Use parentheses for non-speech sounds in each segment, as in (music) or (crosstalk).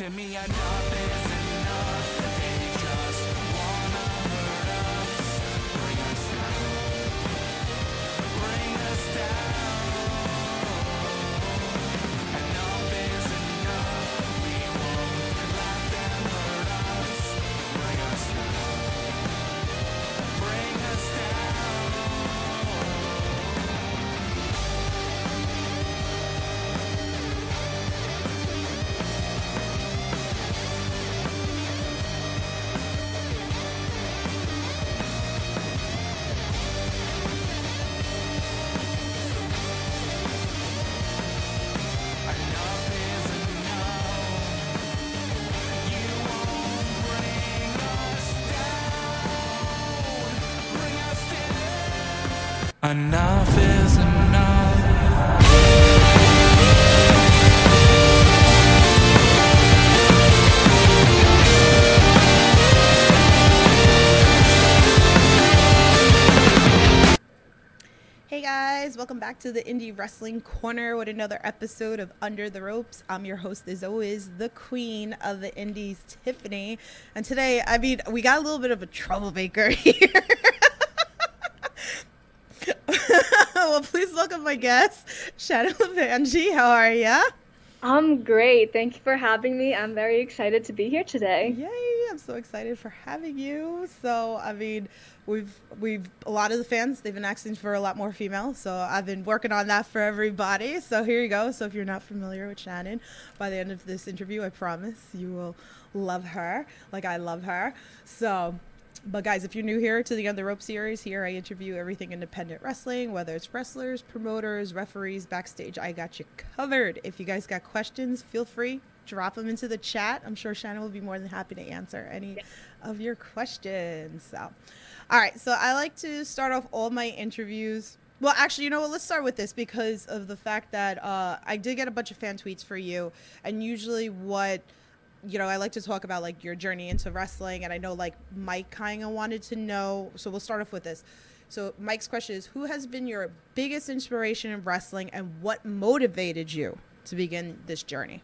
To me, enough is Enough is enough. Hey guys, welcome back to the Indie Wrestling Corner with another episode of Under the Ropes. I'm your host, as always, the queen of the Indies, Tiffany. And today, I mean, we got a little bit of a troublemaker (laughs) here. (laughs) well, please welcome my guest, Shannon Levangie. (laughs) How are you? I'm great. Thank you for having me. I'm very excited to be here today. Yay! I'm so excited for having you. So, I mean, we've we've a lot of the fans they've been asking for a lot more female. So I've been working on that for everybody. So here you go. So if you're not familiar with Shannon, by the end of this interview, I promise you will love her like I love her. So. But guys, if you're new here to the Under Rope series, here I interview everything independent wrestling, whether it's wrestlers, promoters, referees, backstage. I got you covered. If you guys got questions, feel free drop them into the chat. I'm sure Shannon will be more than happy to answer any of your questions. So, all right. So I like to start off all my interviews. Well, actually, you know what? Let's start with this because of the fact that uh, I did get a bunch of fan tweets for you, and usually what you know, I like to talk about like your journey into wrestling, and I know like Mike kind of wanted to know. So we'll start off with this. So Mike's question is, who has been your biggest inspiration in wrestling, and what motivated you to begin this journey?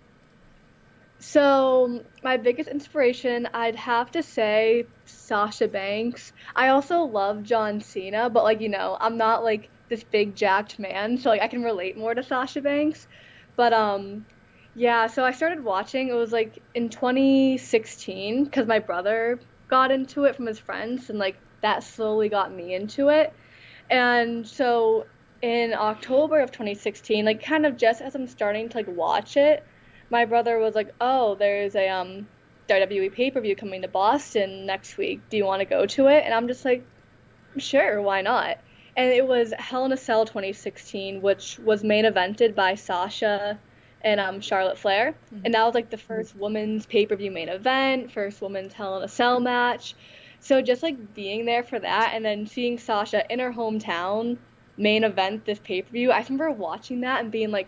So, my biggest inspiration, I'd have to say Sasha Banks. I also love John Cena, but like, you know, I'm not like this big jacked man, so like I can relate more to Sasha Banks. But um yeah, so I started watching. It was like in 2016 because my brother got into it from his friends, and like that slowly got me into it. And so in October of 2016, like kind of just as I'm starting to like watch it, my brother was like, "Oh, there's a um WWE pay-per-view coming to Boston next week. Do you want to go to it?" And I'm just like, "Sure, why not?" And it was Hell in a Cell 2016, which was main evented by Sasha and um, Charlotte Flair. And that was like the first women's pay per view main event, first women's Hell in a Cell match. So just like being there for that and then seeing Sasha in her hometown main event this pay per view, I remember watching that and being like,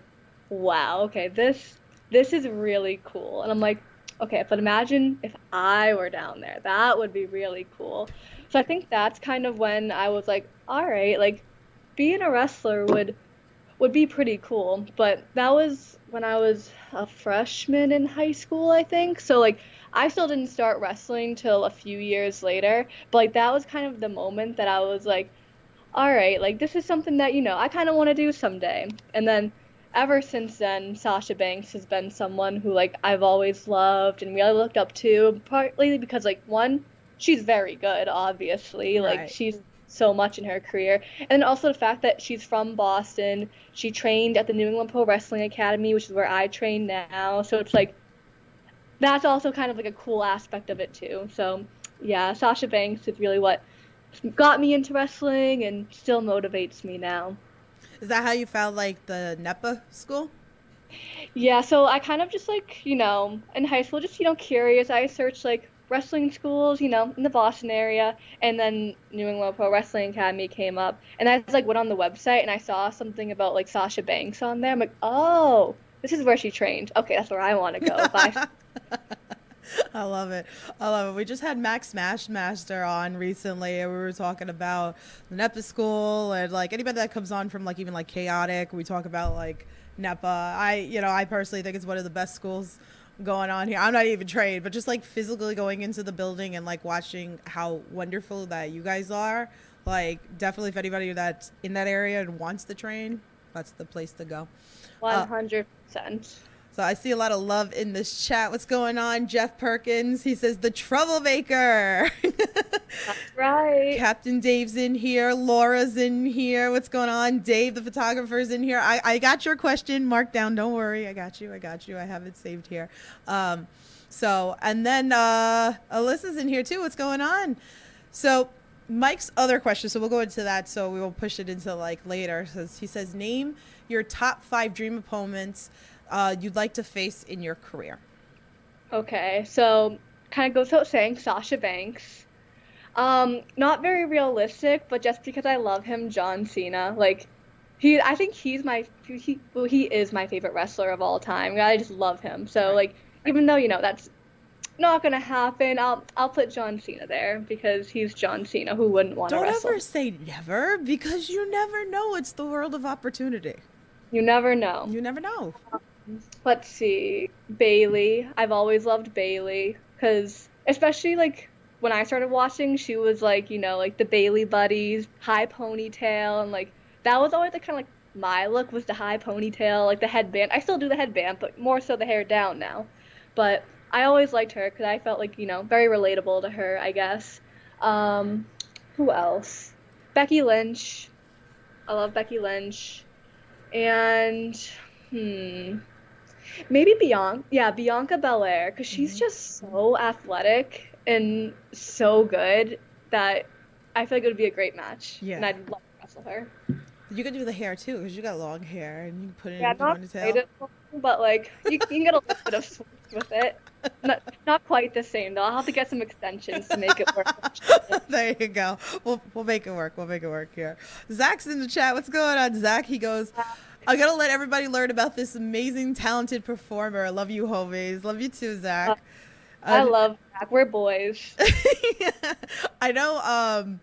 wow, okay, this this is really cool. And I'm like, okay, but imagine if I were down there. That would be really cool. So I think that's kind of when I was like, all right, like being a wrestler would would be pretty cool. But that was when I was a freshman in high school, I think. So like I still didn't start wrestling till a few years later. But like that was kind of the moment that I was like, all right, like this is something that, you know, I kind of want to do someday. And then ever since then, Sasha Banks has been someone who like I've always loved and really looked up to, partly because like one, she's very good, obviously. Like Right. she's so much in her career. And also the fact that she's from Boston. She trained at the New England Pro Wrestling Academy, which is where I train now. So it's like that's also kind of like a cool aspect of it too. So yeah, Sasha Banks is really what got me into wrestling and still motivates me now. Is that how you found like the NEPA school? Yeah, so I kind of just like, you know, in high school, just, you know, curious. I searched like wrestling schools, you know, in the Boston area, and then New England Pro Wrestling Academy came up. And I just like went on the website and I saw something about like Sasha Banks on there. I'm like, oh, this is where she trained. Okay, that's where I want to go. (laughs) Bye. I love it. I love it. We just had Max Smashmaster on recently, and we were talking about NEPA school and like anybody that comes on from like even like chaotic. We talk about like NEPA. I, you know, I personally think it's one of the best schools going on here. I'm not even trained, but just like physically going into the building and like watching how wonderful that you guys are. Like definitely, if anybody that's in that area and wants to train, that's the place to go. Uh, One hundred percent. So I see a lot of love in this chat. What's going on? Jeff Perkins. He says the troublemaker. That's right. (laughs) Captain Dave's in here. Laura's in here. What's going on? Dave, the photographer's in here. I, I got your question marked down. Don't worry. I got you. I got you. I have it saved here. Um, so, and then uh, Alyssa's in here too. What's going on? So, Mike's other question. So we'll go into that. So we will push it into like later. Says he says, name your top five dream opponents uh, you'd like to face in your career. Okay, so kind of goes without saying, Sasha Banks. Um, not very realistic, but just because I love him, John Cena. Like, he, I think he's my, he, well, he is my favorite wrestler of all time. I just love him. So like, even though you know that's not gonna happen, I'll, I'll put John Cena there because he's John Cena. Who wouldn't want to Don't ever say never because you never know. It's the world of opportunity. You never know. You never know. Let's see. Bayley. I've always loved Bayley because especially like when i started watching she was like you know like the Bayley buddies high ponytail and like that was always the kind of like my look was the high ponytail like the headband. I still do the headband but more so the hair down now. But i always liked her because i felt like you know very relatable to her i guess. Um who else? Becky lynch. I love becky lynch. And hmm Maybe Bianca, yeah, Bianca Belair, because she's Mhm. just so athletic and so good that I feel like it would be a great match. Yeah. And I'd love to wrestle her. You can do the hair too because you got long hair and you can put it Yeah, in not ponytail. but like you, you can get a little bit of (laughs) swing with it. Not, not quite the same though. I'll have to get some extensions to make it work. (laughs) there you go. We'll we'll make it work. We'll make it work here. Zach's in the chat. What's going on, Zach? He goes. I gotta let everybody learn about this amazing, talented performer. I love you, homies. Love you too, Zach. I Um, love Zach. We're boys. (laughs) I know. Um,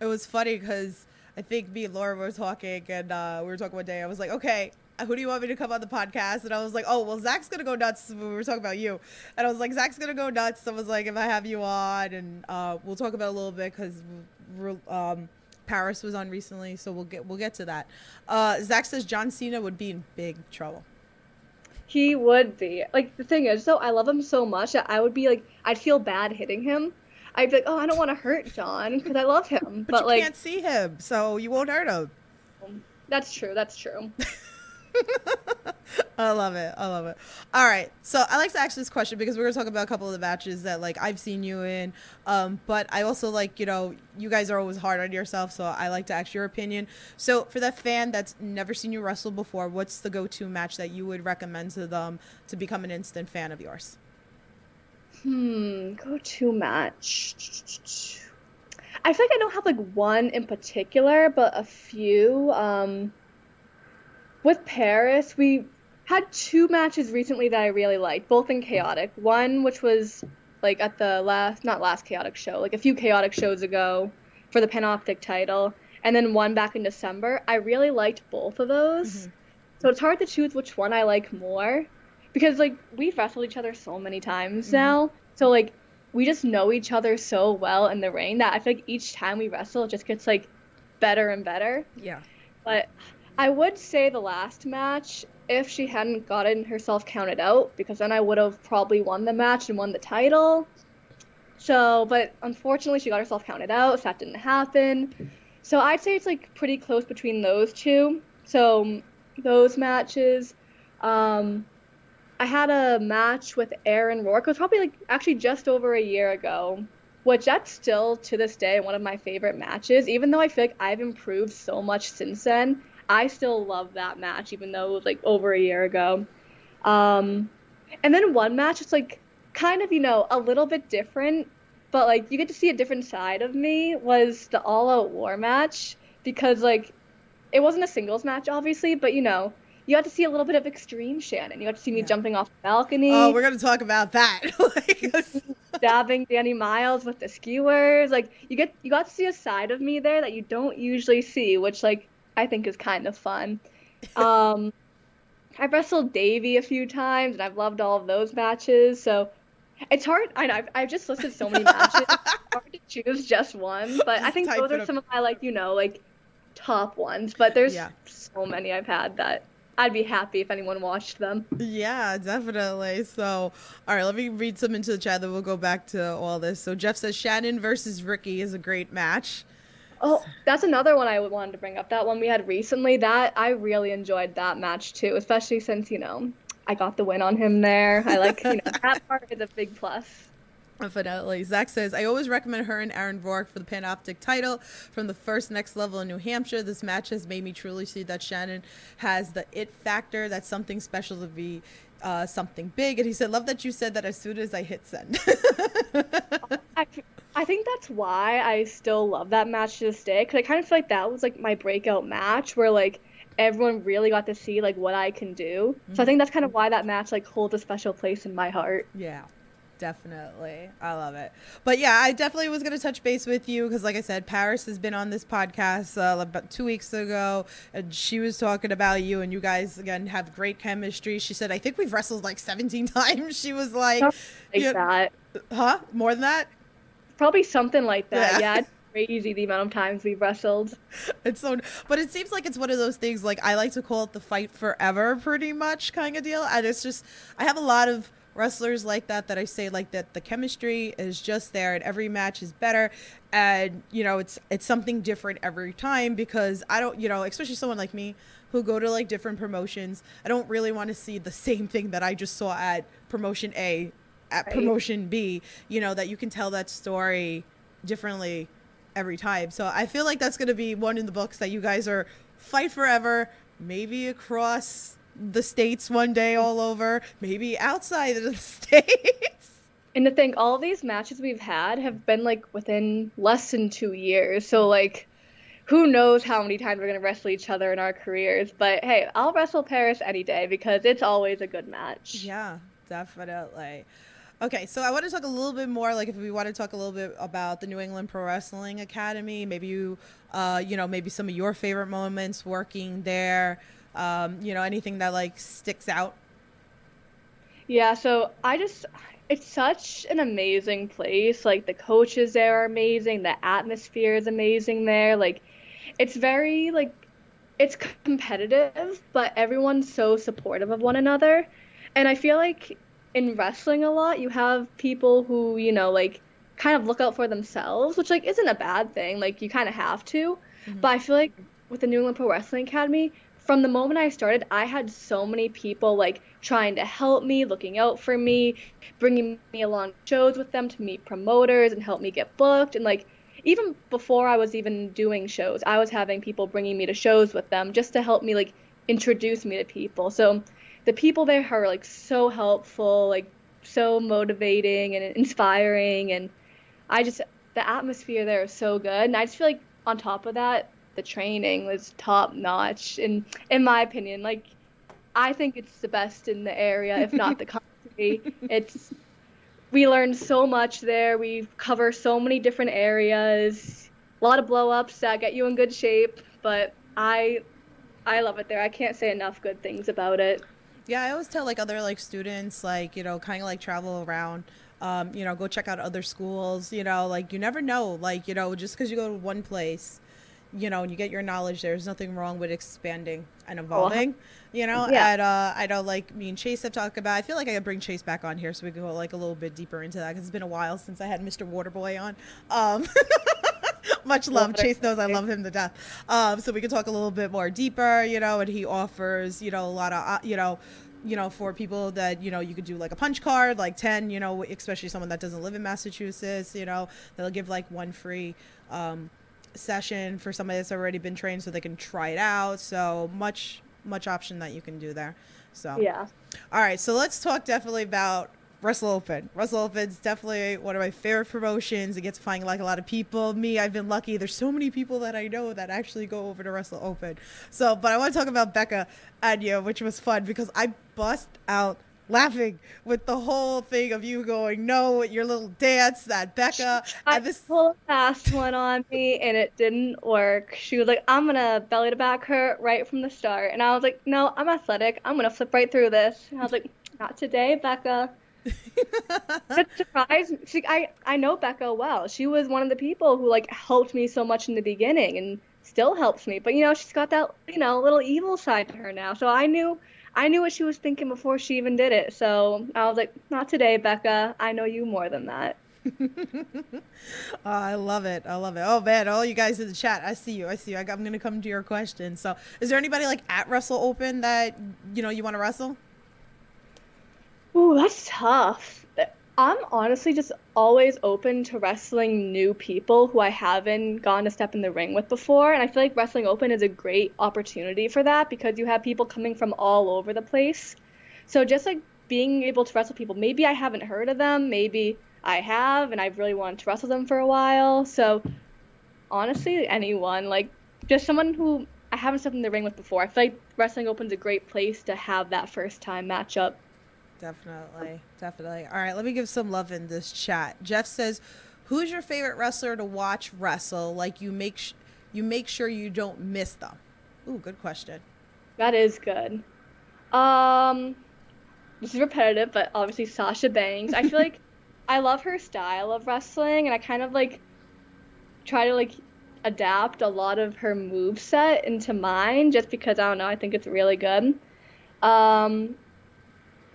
it was funny because I think me and Laura were talking, and uh, we were talking one day. I was like, "Okay, who do you want me to come on the podcast?" And I was like, "Oh, well, Zach's gonna go nuts." When we were talking about you, and I was like, "Zach's gonna go nuts." I was like, "If I have you on, and uh, we'll talk about it a little bit because um, Paris was on recently, so we'll get we'll get to that." Uh, Zach says John Cena would be in big trouble. He would be. Like the thing is, though, I love him so much that I would be like, I'd feel bad hitting him. I'd be like, oh, I don't want to hurt John because I love him. But, But, you like, can't see him, so you won't hurt him. that's true. That's true. (laughs) I love it. I love it. All right. So I like to ask this question because we're gonna talk about a couple of the matches that like I've seen you in. Um, but I also like, you know, you guys are always hard on yourself, so I like to ask your opinion. So for that fan that's never seen you wrestle before, what's the go to match that you would recommend to them to become an instant fan of yours? Hmm. Go to match. I feel like I don't have like one in particular, but a few. Um, with Paris, we had two matches recently that I really liked, both in chaotic. One which was like at the last, not last chaotic show, like a few chaotic shows ago for the Panoptic title, and then one back in December. I really liked both of those. Mhm. So it's hard to choose which one I like more because like we've wrestled each other so many times Mhm. now. So like we just know each other so well in the ring that I feel like each time we wrestle it just gets like better and better. Yeah. But I would say the last match, if she hadn't gotten herself counted out, because then I would have probably won the match and won the title. So, but unfortunately, she got herself counted out, so that didn't happen. So I'd say it's like pretty close between those two. So those matches. Um, I had a match with Aaron Rourke. It was probably like actually just over a year ago, which that's still to this day one of my favorite matches. Even though I feel like I've improved so much since then, I still love that match, even though it was like over a year ago. Um, and then one match, it's like kind of you know a little bit different, but like you get to see a different side of me. Was the All Out War match because like it wasn't a singles match, obviously, but you know. You got to see a little bit of extreme Shannon. You got to see me Yeah. jumping off the balcony Oh, we're gonna talk about that. (laughs) like, (laughs) stabbing Danny Miles with the skewers. Like you get you got to see a side of me there that you don't usually see, which like I think is kind of fun. Um (laughs) I've wrestled Davey a few times, and I've loved all of those matches. So it's hard. I know I've, I've just listed so many matches. (laughs) It's hard to choose just one, but I think those are up. some of my like you know like top ones. But there's Yeah. so many I've had that I'd be happy if anyone watched them. Yeah, definitely. So, all right, let me read some into the chat. Then we'll go back to all this. So, Jeff says Shannon versus Ricky is a great match. Oh, that's another one I wanted to bring up. That one we had recently. That I really enjoyed that match too, especially since you know I got the win on him there. I like you know that (laughs) part is a big plus. Definitely. Zach says, I always recommend her and Aaron Rourke for the Panoptic title from the first next level in New Hampshire. This match has made me truly see that Shannon has the it factor. That's something special to be uh, something big. And he said, Love that you said that as soon as I hit send. (laughs) I, I think that's why I still love that match to this day because I kind of feel like that was like my breakout match where like everyone really got to see like what I can do. So I think that's kind of why that match like holds a special place in my heart. Yeah, definitely. I love it. But yeah, I definitely was going to touch base with you because, like I said, Paris has been on this podcast uh, about two weeks ago, and she was talking about you, and you guys again have great chemistry. She said, "I think we've wrestled like 17 (laughs) times." She was like, Like Yeah. that. "Huh? More than that?" Probably something like that. Yeah. Yeah. it's crazy the amount of times we've wrestled. It's so, but it seems like it's one of those things. Like I like to call it the fight forever, pretty much kind of deal. And it's just, I have a lot of wrestlers like that that I say like that the chemistry is just there, and every match is better, and you know it's it's something different every time because I don't, you know, especially someone like me who go to like different promotions. I don't really want to see the same thing that I just saw at promotion A, at Right. promotion B. You know that you can tell that story differently every time. So I feel like that's going to be one in the books that you guys are fight forever, maybe across the states one day all over, maybe outside of the (laughs) states. And to think all these matches we've had have been like within less than two years. So like who knows how many times we're gonna wrestle each other in our careers. But hey, I'll wrestle Paris any day because it's always a good match. Yeah, definitely. Okay, so I want to talk a little bit more, like if we want to talk a little bit about the New England Pro Wrestling Academy, maybe you, uh, you know, maybe some of your favorite moments working there, um, you know, anything that like sticks out. Yeah, so I just it's such an amazing place. Like the coaches there are amazing, the atmosphere is amazing there. Like it's very like it's competitive, but everyone's so supportive of one another. And I feel like in wrestling a lot, you have people who, you know, like kind of look out for themselves, which like isn't a bad thing. Like you kind of have to. Mm-hmm. But I feel like with the New England Pro Wrestling Academy, from the moment I started, I had so many people like trying to help me, looking out for me, bringing me along shows with them to meet promoters and help me get booked. And like even before I was even doing shows, I was having people bringing me to shows with them just to help me like introduce me to people. So the people there are like so helpful, like so motivating and inspiring and I just the atmosphere there is so good and I just feel like on top of that the training was top notch in in my opinion. Like I think it's the best in the area if not the country. (laughs) It's we learned so much there. We cover so many different areas. A lot of blow ups that get you in good shape but I I love it there. I can't say enough good things about it Yeah, I always tell like other like students like you know kind of like travel around. Um, you know, go check out other schools. You know, like you never know. Like you know, just because you go to one place, you know, and you get your knowledge, there's nothing wrong with expanding and evolving. You know, Yeah. and uh, I know like me and Chase have talked about. I feel like I could bring Chase back on here so we can go like a little bit deeper into that because it's been a while since I had Mr. Waterboy on. Um, (laughs) (laughs) much love. Chase knows I love him to death. Um, so we can talk a little bit more deeper, you know, and he offers, you know, a lot of, uh, you know, you know, for people that, you know, you could do like a punch card, like 10, you know, especially someone that doesn't live in Massachusetts, you know, they'll give like one free, um, session for somebody that's already been trained so they can try it out. So much, much option that you can do there. So, yeah all right, so let's talk definitely about Wrestle Open. Wrestle Open's definitely one of my favorite promotions. It gets to find like a lot of people. Me, I've been lucky. There's so many people that I know that actually go over to Wrestle Open. So, but I want to talk about Becca and you, which was fun because I bust out laughing with the whole thing of you going no your little dance that Becca I this pulled a fast one on me and it didn't work. She was like, I'm gonna belly to back her right from the start. And I was like, No, I'm athletic. I'm gonna flip right through this. And I was like, Not today, Becca. (laughs) But surprise, she, I, I know Becca well. She was one of the people who like helped me so much in the beginning and still helps me. But you know, she's got that, you know, little evil side to her now. So I knew I knew what she was thinking before she even did it. So I was like, Not today, Becca. I know you more than that. (laughs) Oh, I love it. I love it. Oh man, all you guys in the chat, I see you. I see you. I, am gonna come to your question. So, is there anybody like at Wrestle Open that you know you want to wrestle? Ooh, that's tough. I'm honestly just always open to wrestling new people who I haven't gone to step in the ring with before. And I feel like Wrestling Open is a great opportunity for that because you have people coming from all over the place. So just like being able to wrestle people, maybe I haven't heard of them, maybe I have, and I've really wanted to wrestle them for a while. So honestly, anyone, like just someone who I haven't stepped in the ring with before. I feel like Wrestling Open's a great place to have that first time matchup. Definitely, definitely. All right, let me give some love in this chat. Jeff says, "Who's your favorite wrestler to watch wrestle? Like you make sh- you make sure you don't miss them." Ooh, good question. That is good. Um, this is repetitive, but obviously Sasha Banks. I feel like I love her style of wrestling, and I kind of like try to like adapt a lot of her move set into mine, just because I don't know. I think it's really good. Um,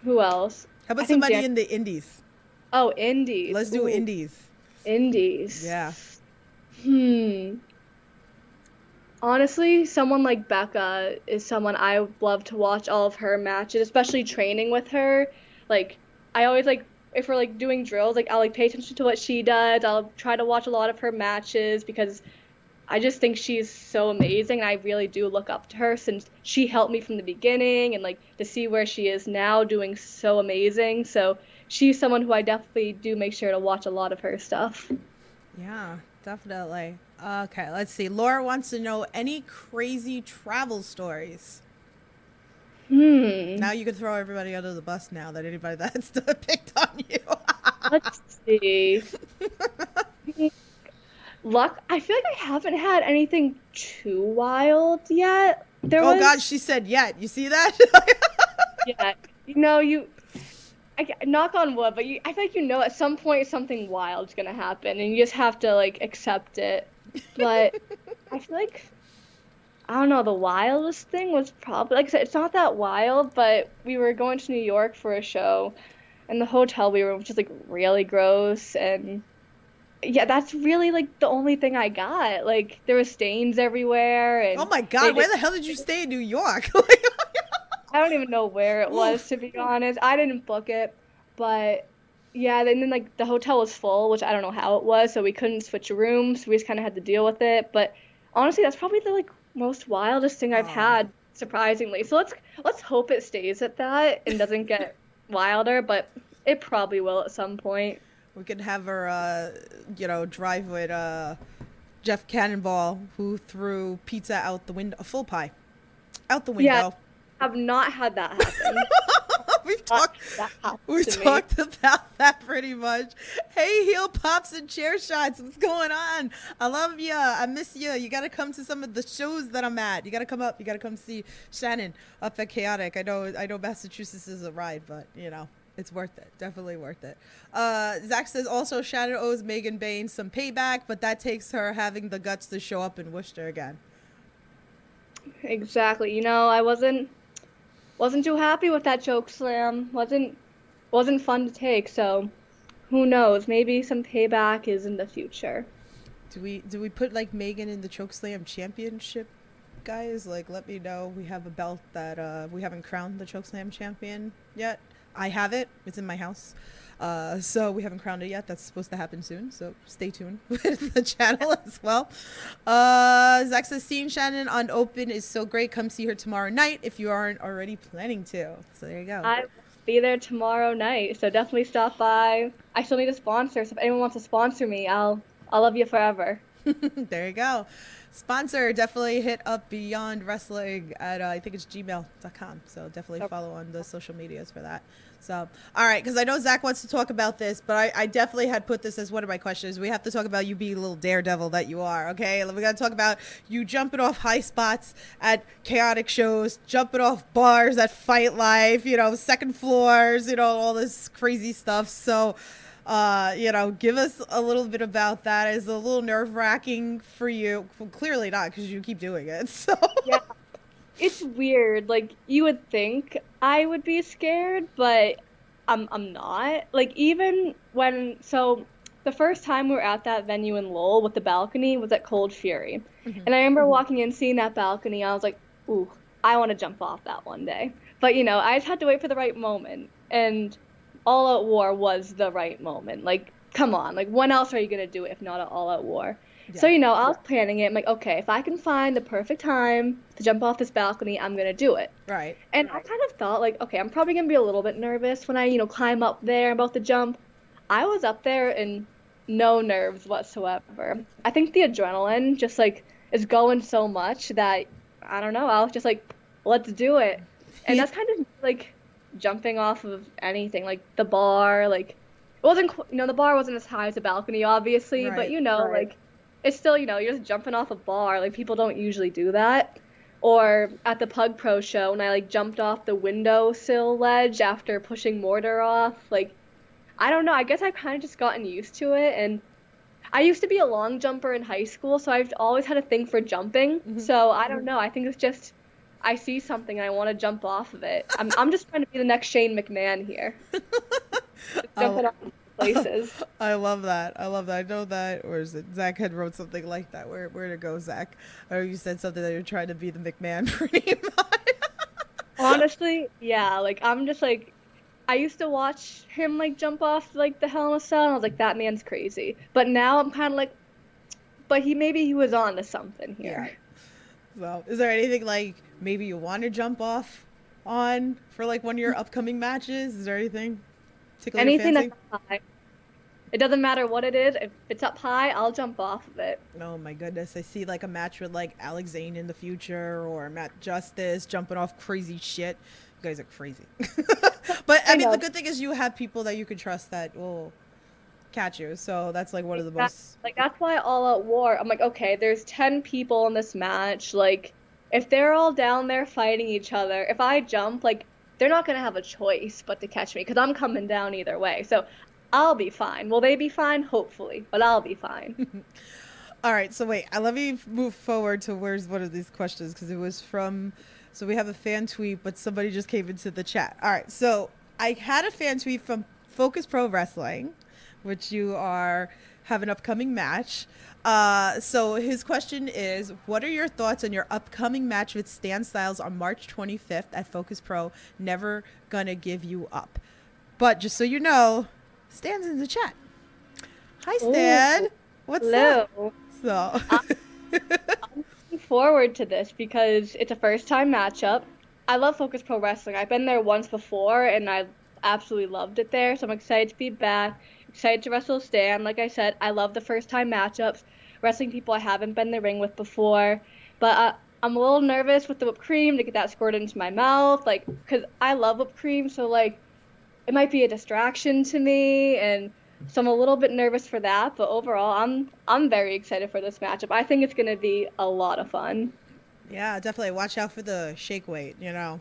who else? How about somebody Jan- in the indies? Oh, indies. Let's do Ooh, indies. Indies. Yeah. Hmm. Honestly, someone like Becca is someone I love to watch all of her matches, especially training with her. Like, I always like if we're like doing drills, like I'll like pay attention to what she does. I'll try to watch a lot of her matches because I just think she's so amazing. And I really do look up to her since she helped me from the beginning and like to see where she is now doing so amazing. So she's someone who I definitely do make sure to watch a lot of her stuff. Yeah, definitely. Okay, let's see. Laura wants to know any crazy travel stories. Hmm. Now you can throw everybody under the bus now that anybody (laughs) that's picked on you. Let's see. (laughs) Luck. I feel like I haven't had anything too wild yet. There oh was, God, she said yet. You see that? (laughs) yeah. You know, you. I, knock on wood, but you, I feel like you know at some point something wild's gonna happen, and you just have to like accept it. But (laughs) I feel like I don't know. The wildest thing was probably like I said, it's not that wild, but we were going to New York for a show, and the hotel we were in was just like really gross, and yeah, that's really like the only thing I got. Like there were stains everywhere, and oh my God, where the hell did you (laughs) stay in New York? (laughs) (laughs) I don't even know where it was to be honest. I didn't book it, but yeah, then, then like the hotel was full, which I don't know how it was, so we couldn't switch rooms. We just kind of had to deal with it. But honestly, that's probably the like most wildest thing I've Aw. had, surprisingly. So let's let's hope it stays at that and doesn't get wilder, but it probably will at some point. We could have her, uh, you know, drive with uh, Jeff Cannonball, who threw pizza out the window, a full pie, out the Yeah. window. I've not had that happen. (laughs) We've talked. that We me. talked about that pretty much. Hey, heel pops and chair shots. What's going on? I love you. I miss you. You got to come to some of the shows that I'm at. You got to come up. You got to come see Shannon up at Chaotic. I know. I know Massachusetts is a ride, but you know. It's worth it. Definitely worth it. Uh, Zach says also Shannon owes Megan Bayne some payback, but that takes her having the guts to show up in Worcester again. Exactly. You know, I wasn't wasn't too happy with that choke slam. wasn't wasn't fun to take. So, who knows? Maybe some payback is in the future. Do we do we put like Megan in the choke slam championship, guys? Like, let me know. We have a belt that uh, we haven't crowned the choke slam champion yet. I have it. It's in my house. Uh, so we haven't crowned it yet. That's supposed to happen soon. So stay tuned (laughs) with the channel as well. Uh, Zach says seeing Shannon on Open is so great. Come see her tomorrow night if you aren't already planning to. So there you go. I will be there tomorrow night, so definitely stop by. I still need a sponsor, so if anyone wants to sponsor me, I'll I'll love you forever. (laughs) there you go. Sponsor, definitely hit up Beyond Wrestling at, uh, I think it's gmail.com. So definitely follow on the social medias for that. So, all right, because I know Zach wants to talk about this, but I, I definitely had put this as one of my questions. We have to talk about you being a little daredevil that you are, okay? We got to talk about you jumping off high spots at chaotic shows, jumping off bars at Fight Life, you know, second floors, you know, all this crazy stuff. So, uh, you know, give us a little bit about that. Is a little nerve wracking for you? Well, clearly not, because you keep doing it. (laughs) So, Yeah. It's weird. Like you would think I would be scared, but I'm I'm not. Like even when so the first time we were at that venue in Lowell with the balcony was at Cold Fury. Mm-hmm. And I remember mm-hmm. walking in seeing that balcony, I was like, "Ooh, I want to jump off that one day." But you know, I just had to wait for the right moment. And All Out War was the right moment. Like, come on. Like when else are you going to do it if not at All Out War? So, you know, I was planning it. I'm like, okay, if I can find the perfect time to jump off this balcony, I'm going to do it. right. And I kind of thought, like, okay, I'm probably going to be a little bit nervous when I, you know, climb up there about to jump. I was up there and no nerves whatsoever. I think the adrenaline just, like, is going so much that, I don't know, I was just like, let's do it. And that's kind of like jumping off of anything, like the bar, like, it wasn't, you know, the bar wasn't as high as the balcony, obviously, Right, but, you know, right. like, it's still, you know, you're just jumping off a bar. Like people don't usually do that. Or at the Pug Pro show, when I like jumped off the windowsill ledge after pushing mortar off. Like, I don't know. I guess I've kind of just gotten used to it. And I used to be a long jumper in high school, so I've always had a thing for jumping. Mhm. So I don't know. I think it's just I see something and I want to jump off of it. I'm I'm just trying to be the next Shane McMahon here. (laughs) Jumping Oh. off places. (laughs) I love that. I love that. I know that, or is it Zach had wrote something like that? Where where to go, Zach? Or you said something that you're trying to be the McMahon (laughs) pretty much. Honestly, yeah, like I'm just like I used to watch him like jump off like the Hell in a Cell and I was like that man's crazy. But now I'm kind of like but he maybe he was on to something here. So, is there anything like maybe you want to jump off on for like one of your upcoming matches? Is there anything tickle Anything that's up high. It doesn't matter what it is. If it's up high, I'll jump off of it. Oh my goodness! I see like a match with like Alex Zayne in the future, or Matt Justice jumping off crazy shit. You guys are crazy. (laughs) but I I mean, the good thing is you have people that you can trust that will catch you. So that's like one of the most. Like that's why All Out War. I'm like, okay, there's ten people in this match. Like, if they're all down there fighting each other, if I jump, like, they're not gonna have a choice but to catch me because I'm coming down either way. So, I'll be fine. Will they be fine? Hopefully, but I'll be fine. (laughs) All right, so wait, let me move forward to where's one of these questions because it was from. So we have a fan tweet, but somebody just came into the chat. All right, so I had a fan tweet from Focus Pro Wrestling, which you are have an upcoming match. Uh, so his question is, what are your thoughts on your upcoming match with Stan Styles on March 25th at Focus Pro? Never gonna give you up. But just so you know, Stan's in the chat. Hi, Stan. Ooh. What's up? Hello. So, looking forward to this because it's a first time matchup. I love Focus Pro Wrestling. I've been there once before and I absolutely loved it there. So I'm excited to be back. Excited to wrestle Stan. Like I said, I love the first time matchups. Wrestling people I haven't been in the ring with before. But uh, I'm a little nervous with the whipped cream to get that squirted into my mouth. Like, because I love whipped cream. So, like, it might be a distraction to me. And so I'm a little bit nervous for that, but overall, I'm I'm very excited for this matchup. I think it's going to be a lot of fun. yeah, definitely watch out for the shake weight, you know.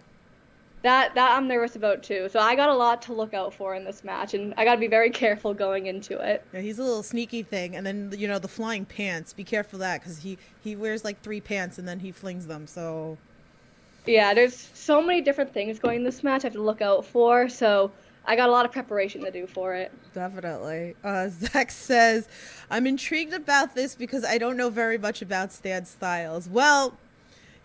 That that I'm nervous about too. So I got a lot to look out for in this match, and I got to be very (laughs) careful going into it. Yeah, he's a little sneaky thing, and then you know the flying pants. Be careful of that because he he wears like three pants and then he flings them. So Yeah, there's so many different things going in this match I have to look out for. So I got a lot of preparation to do for it. definitely, uh, (laughs) Zach says, "I'm intrigued about this because I don't know very much about Stan Styles." Well,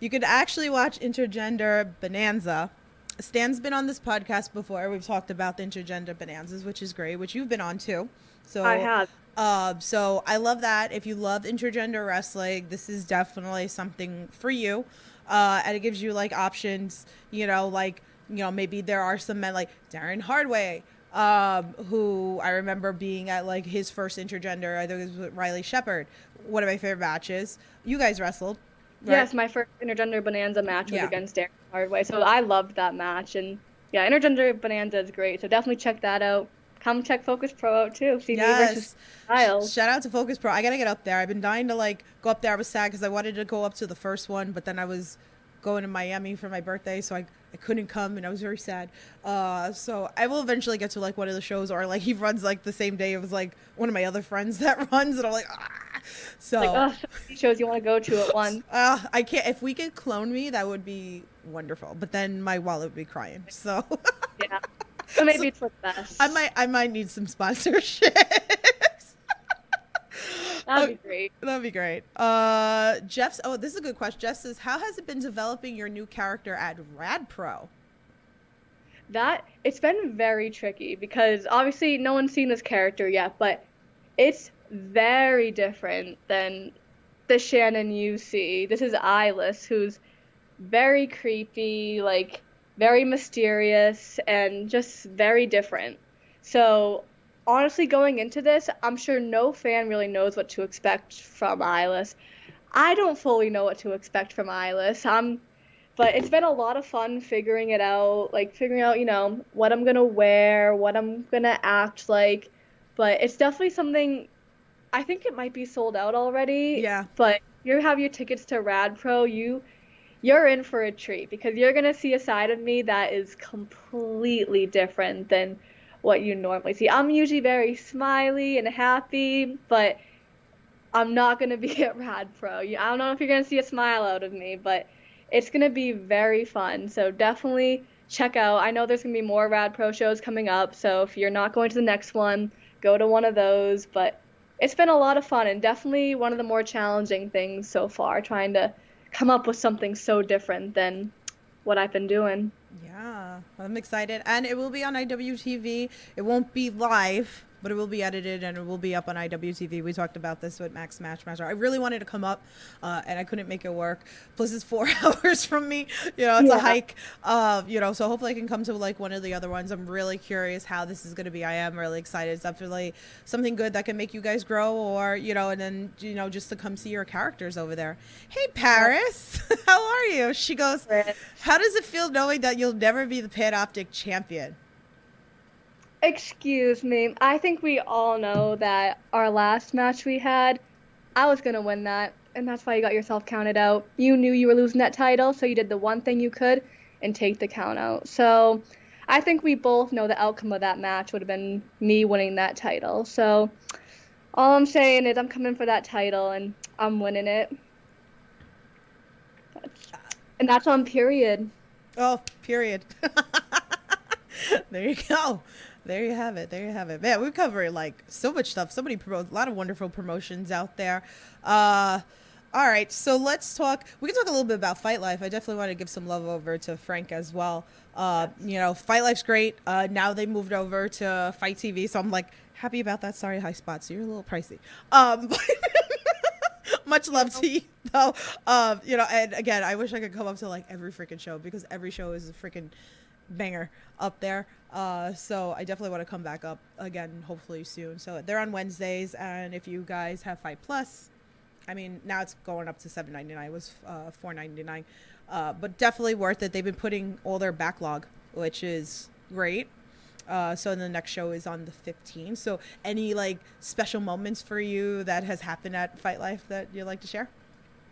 you could actually watch Intergender Bonanza. Stan's been on this podcast before. We've talked about the Intergender Bonanzas, which is great, which you've been on too. So I have. Um, so I love that. If you love intergender wrestling, this is definitely something for you. Uh, and it gives you like options, you know, like, you know, maybe there are some men like Darren Hardway, um, who I remember being at like his first intergender. I think it was with Riley Shepard. One of my favorite matches. You guys wrestled. Right? Yes, my first intergender bonanza match was Yeah. against Darren Hardway, so I loved that match. And yeah, intergender bonanza is great, so definitely check that out. Come check Focus Pro out too. Versus Yes. Styles. Shout out to Focus Pro. I gotta get up there. I've been dying to like go up there. I was sad because I wanted to go up to the first one, but then I was going to Miami for my birthday, so I, I couldn't come, and I was very sad. Uh, so I will eventually get to like one of the shows, or like he runs like the same day. It was like one of my other friends (laughs) that runs, and I'm like, ah. (laughs) So Like, oh, shows you want to go to at (laughs) once. uh, I can't. If we could clone me, that would be wonderful. But then my wallet would be crying. So (laughs) Yeah. So maybe it's for the best. I might I might need some sponsorships. That'd be great. That'd be great. Uh, Jeff's. Oh, this is a good question. Jeff says, "How has it been developing your new character at Rad Pro?" That it's been very tricky because obviously no one's seen this character yet, but it's very different than the Shannon you see. This is Eyeless, who's very creepy, like very mysterious, and just very different. So honestly, going into this, I'm sure no fan really knows what to expect from Eyeless. I don't fully know what to expect from Eyeless. I'm but it's been a lot of fun figuring it out, like figuring out, you know, what I'm gonna wear, what I'm gonna act like. But it's definitely something. I think it might be sold out already. Yeah. But you have your tickets to Rad Pro, you you're in for a treat because you're gonna see a side of me that is completely different than what you normally see. I'm usually very smiley and happy, but I'm not gonna (laughs) be at Rad Pro. You- I don't know if you're gonna see a smile out of me, but it's gonna be very fun. So definitely check out. I know there's gonna be more Rad Pro shows coming up, so if you're not going to the next one, go to one of those. But it's been a lot of fun and definitely one of the more challenging things so far, trying to come up with something so different than what I've been doing. Yeah, I'm excited, and it will be on IWTV. It won't be live, but it will be edited and it will be up on IWTV. We talked about this with Max Smashmaster. I really wanted to come up, uh, and I couldn't make it work. Plus, it's four (laughs) hours from me. You know, it's a hike. Uh, you know, so hopefully I can come to like one of the other ones. I'm really curious how this is going to be. I am really excited. It's definitely something good that can make you guys grow, or you know, and then you know, just to come see your characters over there. Hey, Paris, (laughs) how are you? She goes. How does it feel knowing that you'll never be the Panoptic champion? Excuse me. I think we all know that our last match we had, I was gonna win that, and that's why you got yourself counted out. You knew you were losing that title, so you did the one thing you could and take the count out. So I think we both know the outcome of that match would have been me winning that title. So all I'm saying is I'm coming for that title and I'm winning it. That's, and that's on period. Oh, period. (laughs) there you go. There you have it. There you have it. Man, we're covering like so much stuff. So many promo- a lot of wonderful promotions out there. Uh all right, so let's talk. We can talk a little bit about Fight Life. I definitely want to give some love over to Frank as well. Uh, you know, Fight Life's great. Uh, now they moved over to FITE TV, so I'm like happy about that. Sorry, high spot. So you're a little pricey. Um, (laughs) much love to you though. Um, you know, and again, I wish I could come up to like every freaking show because every show is a freaking banger up there. Uh, so I definitely want to come back up again, hopefully soon. So they're on Wednesdays, and if you guys have Fight Plus, I mean now it's going up to seven ninety nine. It was uh, four ninety nine, uh, but definitely worth it. They've been putting all their backlog, which is great. Uh, so the next show is on the 15th. So any like special moments for you that has happened at Fight Life that you'd like to share?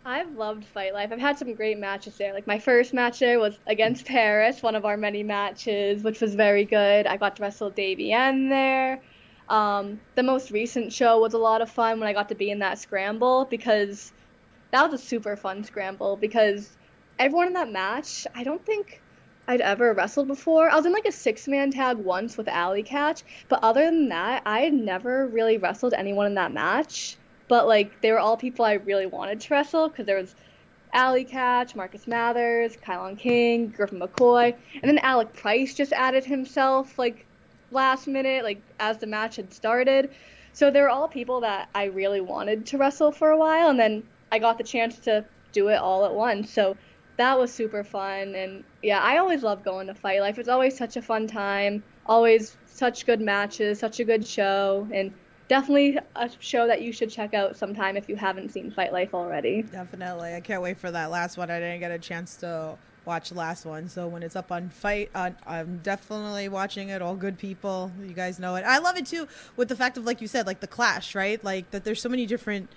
I've loved Fight Life. I've had some great matches there. Like my first match there was against Paris, one of our many matches, which was very good. I got to wrestle Davey N there. Um, the most recent show was a lot of fun when I got to be in that scramble because that was a super fun scramble because everyone in that match, I don't think I'd ever wrestled before. I was in like a six man tag once with Allie Katch, but other than that, I had never really wrestled anyone in that match. But like they were all people I really wanted to wrestle because there was Allie Katch, Marcus Mathers, Kylon King, Griffin McCoy, and then Alec Price just added himself like last minute, like as the match had started. So they were all people that I really wanted to wrestle for a while, and then I got the chance to do it all at once. So that was super fun, and yeah, I always love going to Fight Life. It's always such a fun time. always such good matches, such a good show, and definitely a show that you should check out sometime if you haven't seen Fight Life already. Definitely. I can't wait for that last one. I didn't get a chance to watch the last one. So when it's up on FITE, uh, I'm definitely watching it. All good people. You guys know it. I love it too with the fact of, like you said, like the clash, right? Like that there's so many different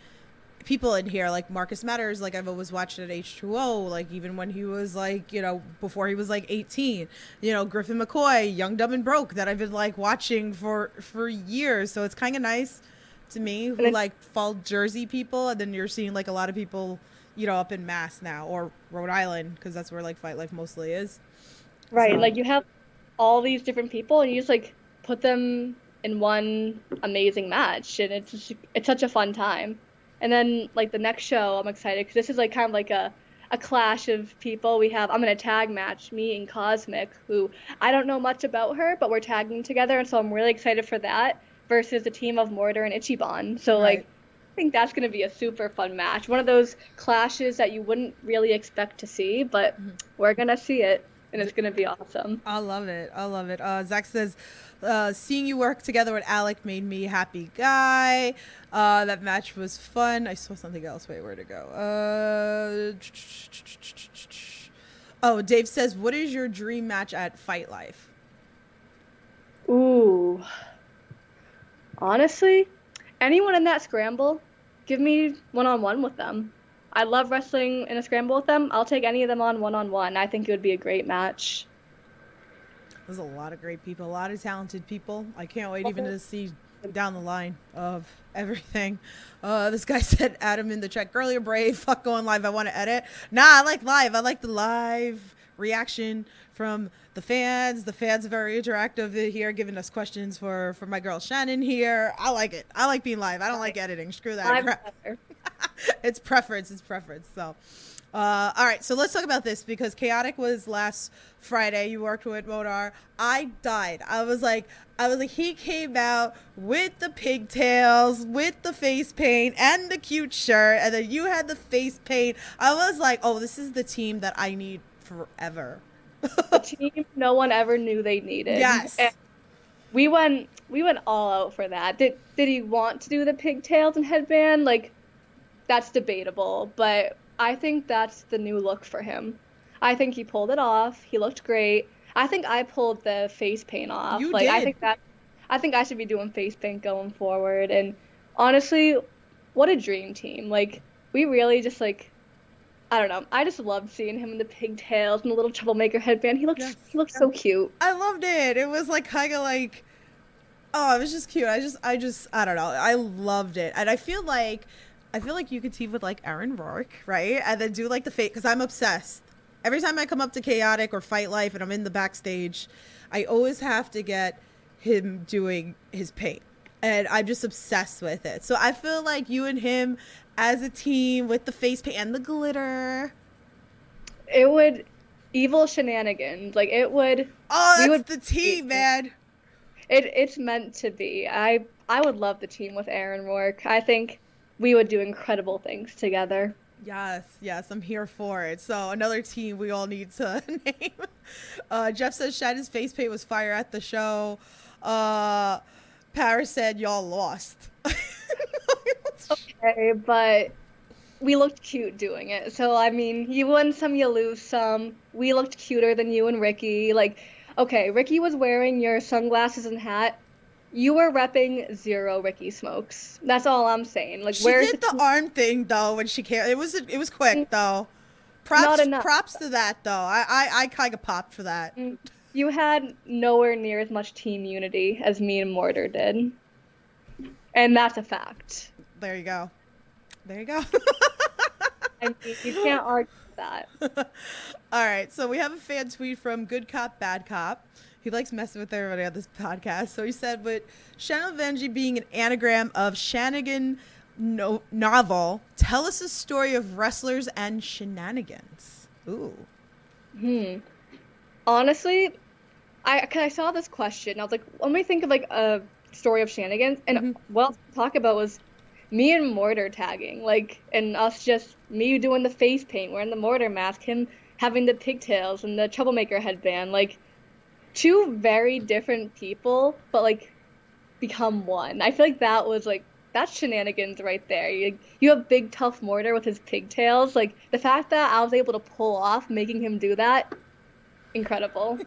people in here like Marcus Mathers like I've always watched at H2O like even when he was like you know before he was like 18 you know Griffin McCoy Young Dumb and Broke that I've been like watching for for years so it's kind of nice to me who like fall Jersey people and then you're seeing like a lot of people you know up in Mass now or Rhode Island because that's where like Fight Life mostly is Right, So- like you have all these different people, and you just like put them in one amazing match, and it's just, it's such a fun time. And then like the next show, I'm excited because this is like kind of like a a clash of people. We have I'm in a tag match, me and Cosmic, who I don't know much about her, but we're tagging together, and so I'm really excited for that. Versus a team of Mortar and Ichiban. So Right. like I think that's going to be a super fun match. One of those clashes that you wouldn't really expect to see, but mm-hmm. we're going to see it, and it's going to be awesome. I love it. I love it. Uh, Zach says, uh, seeing you work together with Alec made me happy guy. Uh, that match was fun. I saw something else. Wait, where to go? Uh, oh, Dave says, what is your dream match at Fight Life? Ooh. Honestly, anyone in that scramble, give me one on one with them. I love wrestling in a scramble with them. I'll take any of them on one on one. I think it would be a great match. There's a lot of great people, a lot of talented people. I can't wait even to see down the line of everything. Uh, this guy (laughs) said, Adam in the chat, or brave, fuck going live. I want to edit. Nah, I like live. I like the live reaction from the fans. The fans are very interactive here, giving us questions for, for my girl Shannon here. I like it. I like being live. I don't like editing. Screw that crap better. (laughs) it's preference. It's preference. So, uh, all right. So let's talk about this because chaotic was last Friday. You worked with Mortar. I died. I was like, I was like, he came out with the pigtails, with the face paint, and the cute shirt, and then you had the face paint. I was like, oh, this is the team that I need forever. the team no one ever knew they needed. Yes. And we went we went all out for that. Did did he want to do the pigtails and headband? Like that's debatable, but I think that's the new look for him. I think he pulled it off. He looked great. I think I pulled the face paint off. You like I think that I think I should be doing face paint going forward and honestly, what a dream team. Like we really just like I don't know. I just loved seeing him in the pigtails and the little troublemaker headband. He looked Yes. he looked so cute. I loved it. It was like kind of like, oh, it was just cute. I just, I just, I don't know. I loved it, and I feel like, I feel like you could team with like Aaron Rourke, right? And then do like the fate because I'm obsessed. Every time I come up to Chaotic or Fight Life and I'm in the backstage, I always have to get him doing his paint, and I'm just obsessed with it. So I feel like you and him as a team with the face paint and the glitter. It would evil shenanigans. Like it would Oh, that's would- the team, man. it it's meant to be. I I would love the team with Aaron Rourke. I think we would do incredible things together. Yes, yes, I'm here for it. So another team we all need to (laughs) name. Uh, Jeff says Shannon's face paint was fire at the show. Uh, Paris said y'all lost. (laughs) Okay, but we looked cute doing it. So I mean, you win some, you lose some. We looked cuter than you and Ricky. Like, okay, Ricky was wearing your sunglasses and hat. You were repping zero Ricky smokes. That's all I'm saying. Like, she where's did the the arm thing though when she came. It was it was quick mm. though. Props Not enough. props to that though. I I, I kind of popped for that. Mm. You had nowhere near as much team unity as me and Mortar did. And that's a fact. There you go. There you go. (laughs) I mean, you can't argue with that. (laughs) All right, so we have a fan tweet from Good Cop, Bad Cop. He likes messing with everybody on this podcast. So he said, with Shannon Venji being an anagram of Shanigan no- novel, tell us a story of wrestlers and shenanigans. Ooh. Hmm. Honestly, I cause I saw this question. I was like, let me think of like a story of shenanigans. And Mhm. what to talk about was me and Mortar tagging, like, and us just me doing the face paint, wearing the Mortar mask, him having the pigtails and the troublemaker headband. Like, two very different people, but like become one. I feel like that was like that's shenanigans right there. You you have big tough mortar with his pigtails. Like the fact that I was able to pull off making him do that, incredible.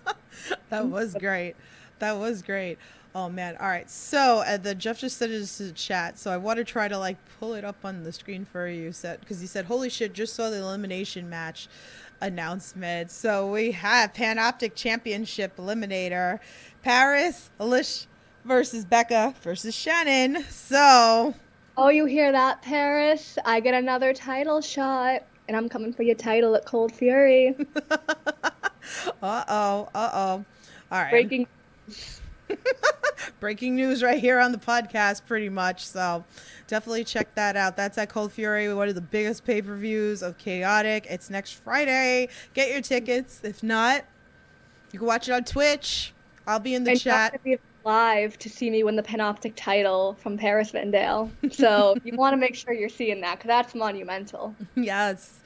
(laughs) that was (laughs) great. That was great. Oh man. All right. So uh, the Jeff just said this to the chat. So I want to try to like pull it up on the screen for you. Said because he said, "Holy shit! Just saw the elimination match announcement." So we have Panoptic Championship Eliminator, Paris Alish versus Becca versus Shannon. So Oh, you hear that, Paris? I get another title shot, and I'm coming for your title at Cold Fury. (laughs) uh oh. Uh oh. All right. Breaking. (laughs) breaking news right here on the podcast pretty much. So definitely check that out. That's at cold fury one of the biggest pay-per-views of chaotic. It's next friday. Get your tickets. If not you can watch it on twitch. I'll be in the and chat. Be live to see me win the Panoptic title from Paris Van Dale. So (laughs) you want to make sure you're seeing that because that's monumental. yes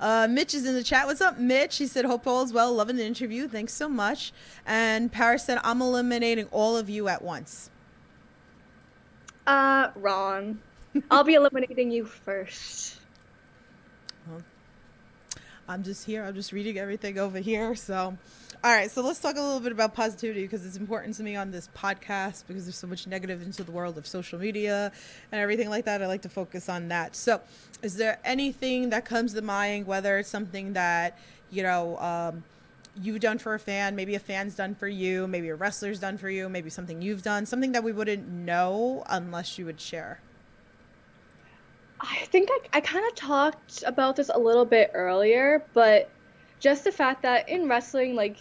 uh, Mitch is in the chat. What's up, Mitch? He said, Hope all is well. Loving the interview. Thanks so much. And Paris said, I'm eliminating all of you at once. Uh, wrong. I'll be (laughs) eliminating you first. I'm just here. I'm just reading everything over here. So, all right. So let's talk a little bit about positivity because it's important to me on this podcast because there's so much negative into the world of social media and everything like that. I like to focus on that. So, is there anything that comes to mind, whether it's something that you know? Um, you've done for a fan, maybe a fan's done for you, maybe a wrestler's done for you, maybe something you've done, something that we wouldn't know unless you would share. I think I, I kind of talked about this a little bit earlier, but just the fact that in wrestling, like,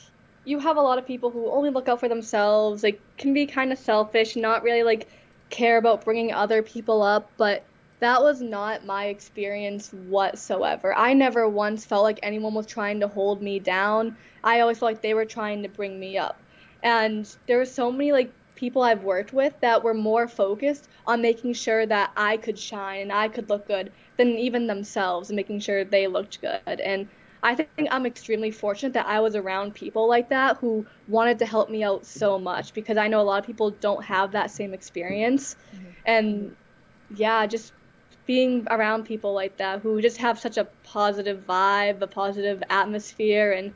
you have a lot of people who only look out for themselves, like, can be kind of selfish, not really, like, care about bringing other people up, but that was not my experience whatsoever. I never once felt like anyone was trying to hold me down. I always felt like they were trying to bring me up. And there were so many, like, people I've worked with that were more focused on making sure that I could shine and I could look good than even themselves and making sure they looked good. And I think I'm extremely fortunate that I was around people like that who wanted to help me out so much because I know a lot of people don't have that same experience. Mm-hmm. And yeah, just being around people like that who just have such a positive vibe, a positive atmosphere, and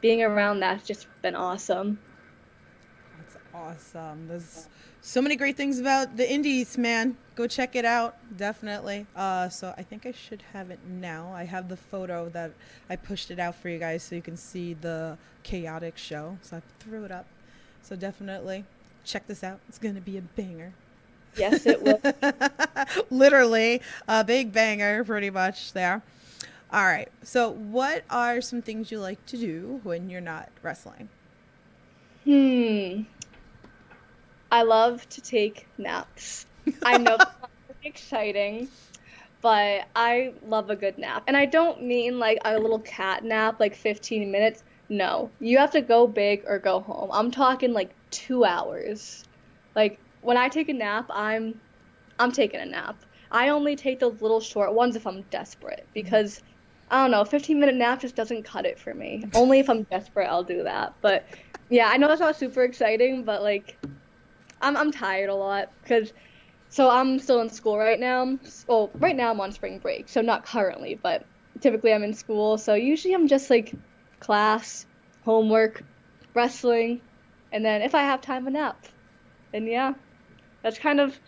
being around that's just been awesome awesome. There's so many great things about the indies, man. Go check it out, definitely. Uh, so I think I should have it now. I have the photo that I pushed it out for you guys so you can see the chaotic show. So I threw it up. So definitely check this out. It's gonna be a banger. Yes, it will. (laughs) Literally a big banger, pretty much there. All right. So, what are some things you like to do when you're not wrestling? Hmm. I love to take naps. I know (laughs) it's exciting, but I love a good nap. And I don't mean like a little cat nap, like 15 minutes. No, you have to go big or go home. I'm talking like two hours. Like when I take a nap, I'm I'm taking a nap. I only take those little short ones if I'm desperate mm-hmm. because I don't know, 15 minute nap just doesn't cut it for me. Only if I'm desperate I'll do that. But yeah, I know that's not super exciting, but like I'm I'm tired a lot because so I'm still in school right now. Well, right now I'm on spring break, so not currently, but typically I'm in school. So usually I'm just like class, homework, wrestling, and then if I have time a nap. And yeah, that's kind of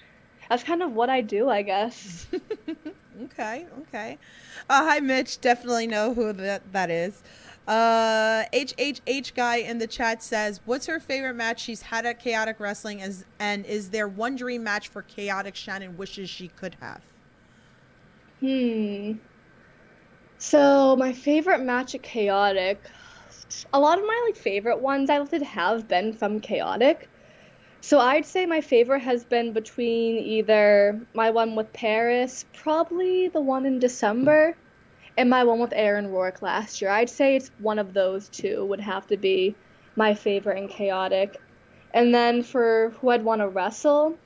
that's kind of what I do, I guess. (laughs) okay, okay. Uh, hi, Mitch. Definitely know who that that is. Uh, HHH guy in the chat says, "What's her favorite match she's had at Chaotic Wrestling? As and is there one dream match for Chaotic Shannon wishes she could have?" Hmm. So my favorite match at Chaotic, a lot of my like favorite ones I did have been from Chaotic. So I'd say my favorite has been between either my one with Paris, probably the one in December and my one with Aaron Rourke last year. I'd say it's one of those two would have to be my favorite and chaotic. And then for who I'd want to wrestle,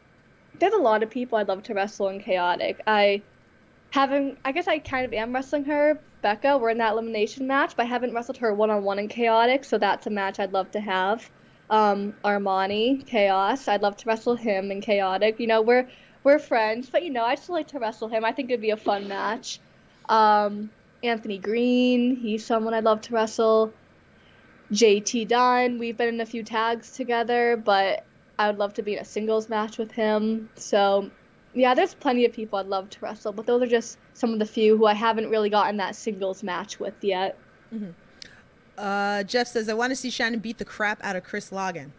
there's a lot of people I'd love to wrestle in chaotic. I haven't. I guess I kind of am wrestling her. Becca, we're in that elimination match, but I haven't wrestled her one on one in Chaotic, so that's a match I'd love to have. Um, Armani, Chaos, I'd love to wrestle him in Chaotic. You know, we're we're friends, but you know, I'd still like to wrestle him. I think it'd be a fun match. Um, Anthony Green, he's someone I'd love to wrestle. JT Dunn, we've been in a few tags together, but I would love to be in a singles match with him. So, yeah, there's plenty of people I'd love to wrestle, but those are just some of the few who I haven't really gotten that singles match with yet. Uh, Jeff says, I want to see Shannon beat the crap out of Chris Loggins.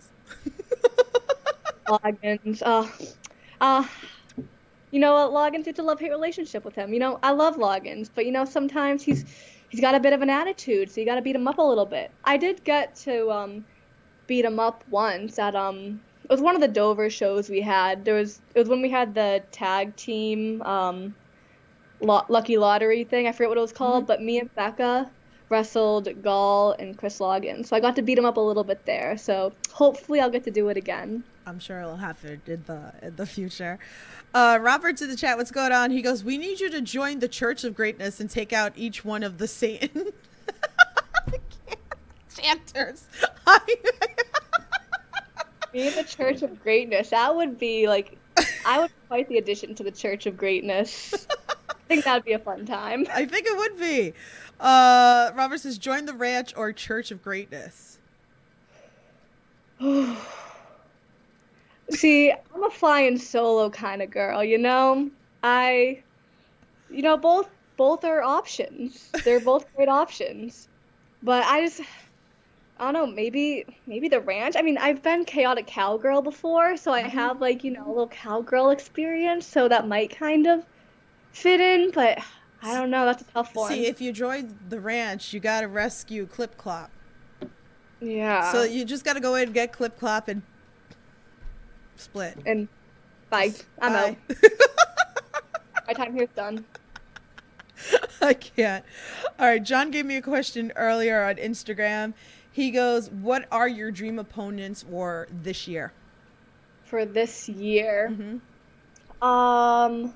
(laughs) Loggins, uh, uh, you know Loggins, it's a love hate relationship with him. You know, I love Loggins, but you know, sometimes he's he's got a bit of an attitude, so you got to beat him up a little bit. I did get to um, beat him up once at um, it was one of the Dover shows we had. There was it was when we had the tag team um, lo- lucky lottery thing. I forget what it was called, but me and Becca wrestled Gall and Chris Loggins, so I got to beat him up a little bit there. So hopefully I'll get to do it again. I'm sure it'll happen in the in the future. Uh, Robert's in the chat. What's going on? He goes, "We need you to join the Church of Greatness and take out each one of the Satan (laughs) chanters." And (laughs) the Church of Greatness. That would be like, I would quite the addition to the Church of Greatness. (laughs) I think that'd be a fun time. I think it would be. Uh, Robert says, "Join the Ranch or Church of Greatness." (sighs) (sighs) (sighs) See, I'm a flying solo kind of girl, you know? I you know, both both are options. They're both (laughs) great options. But I just I don't know, maybe maybe the ranch. I mean, I've been chaotic cowgirl before, so I mm-hmm. have like, you know, a little cowgirl experience, so that might kind of fit in, but I don't know, that's a tough one. See, if you join the ranch, you got to rescue Clip Clop. yeah. So you just got to go in, and get Clip Clop, and split. and bye. I'm Bye. out. My time here's done. (laughs) I can't. All right, John gave me a question earlier on Instagram. He goes, "What are your dream opponents for this year?" For this year. Mhm. Um,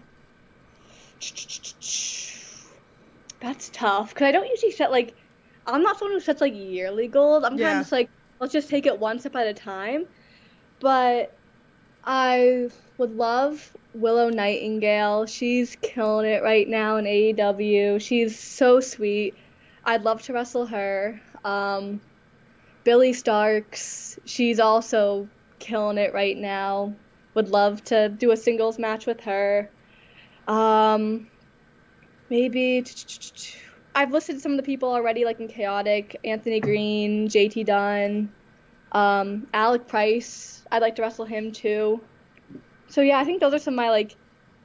that's tough because I don't usually set like I'm not someone who sets like yearly goals. I'm kind of just like let's just take it one step at a time. But I would love Willow Nightingale. She's killing it right now in AEW. She's so sweet. I'd love to wrestle her. Um, Billie Starkz. She's also killing it right now. Would love to do a singles match with her. Um, maybe I've listed some of the people already, like in Chaotic, Anthony Green, JT Dunn, um, Alec Price. I'd like to wrestle him too. So yeah, I think those are some of my like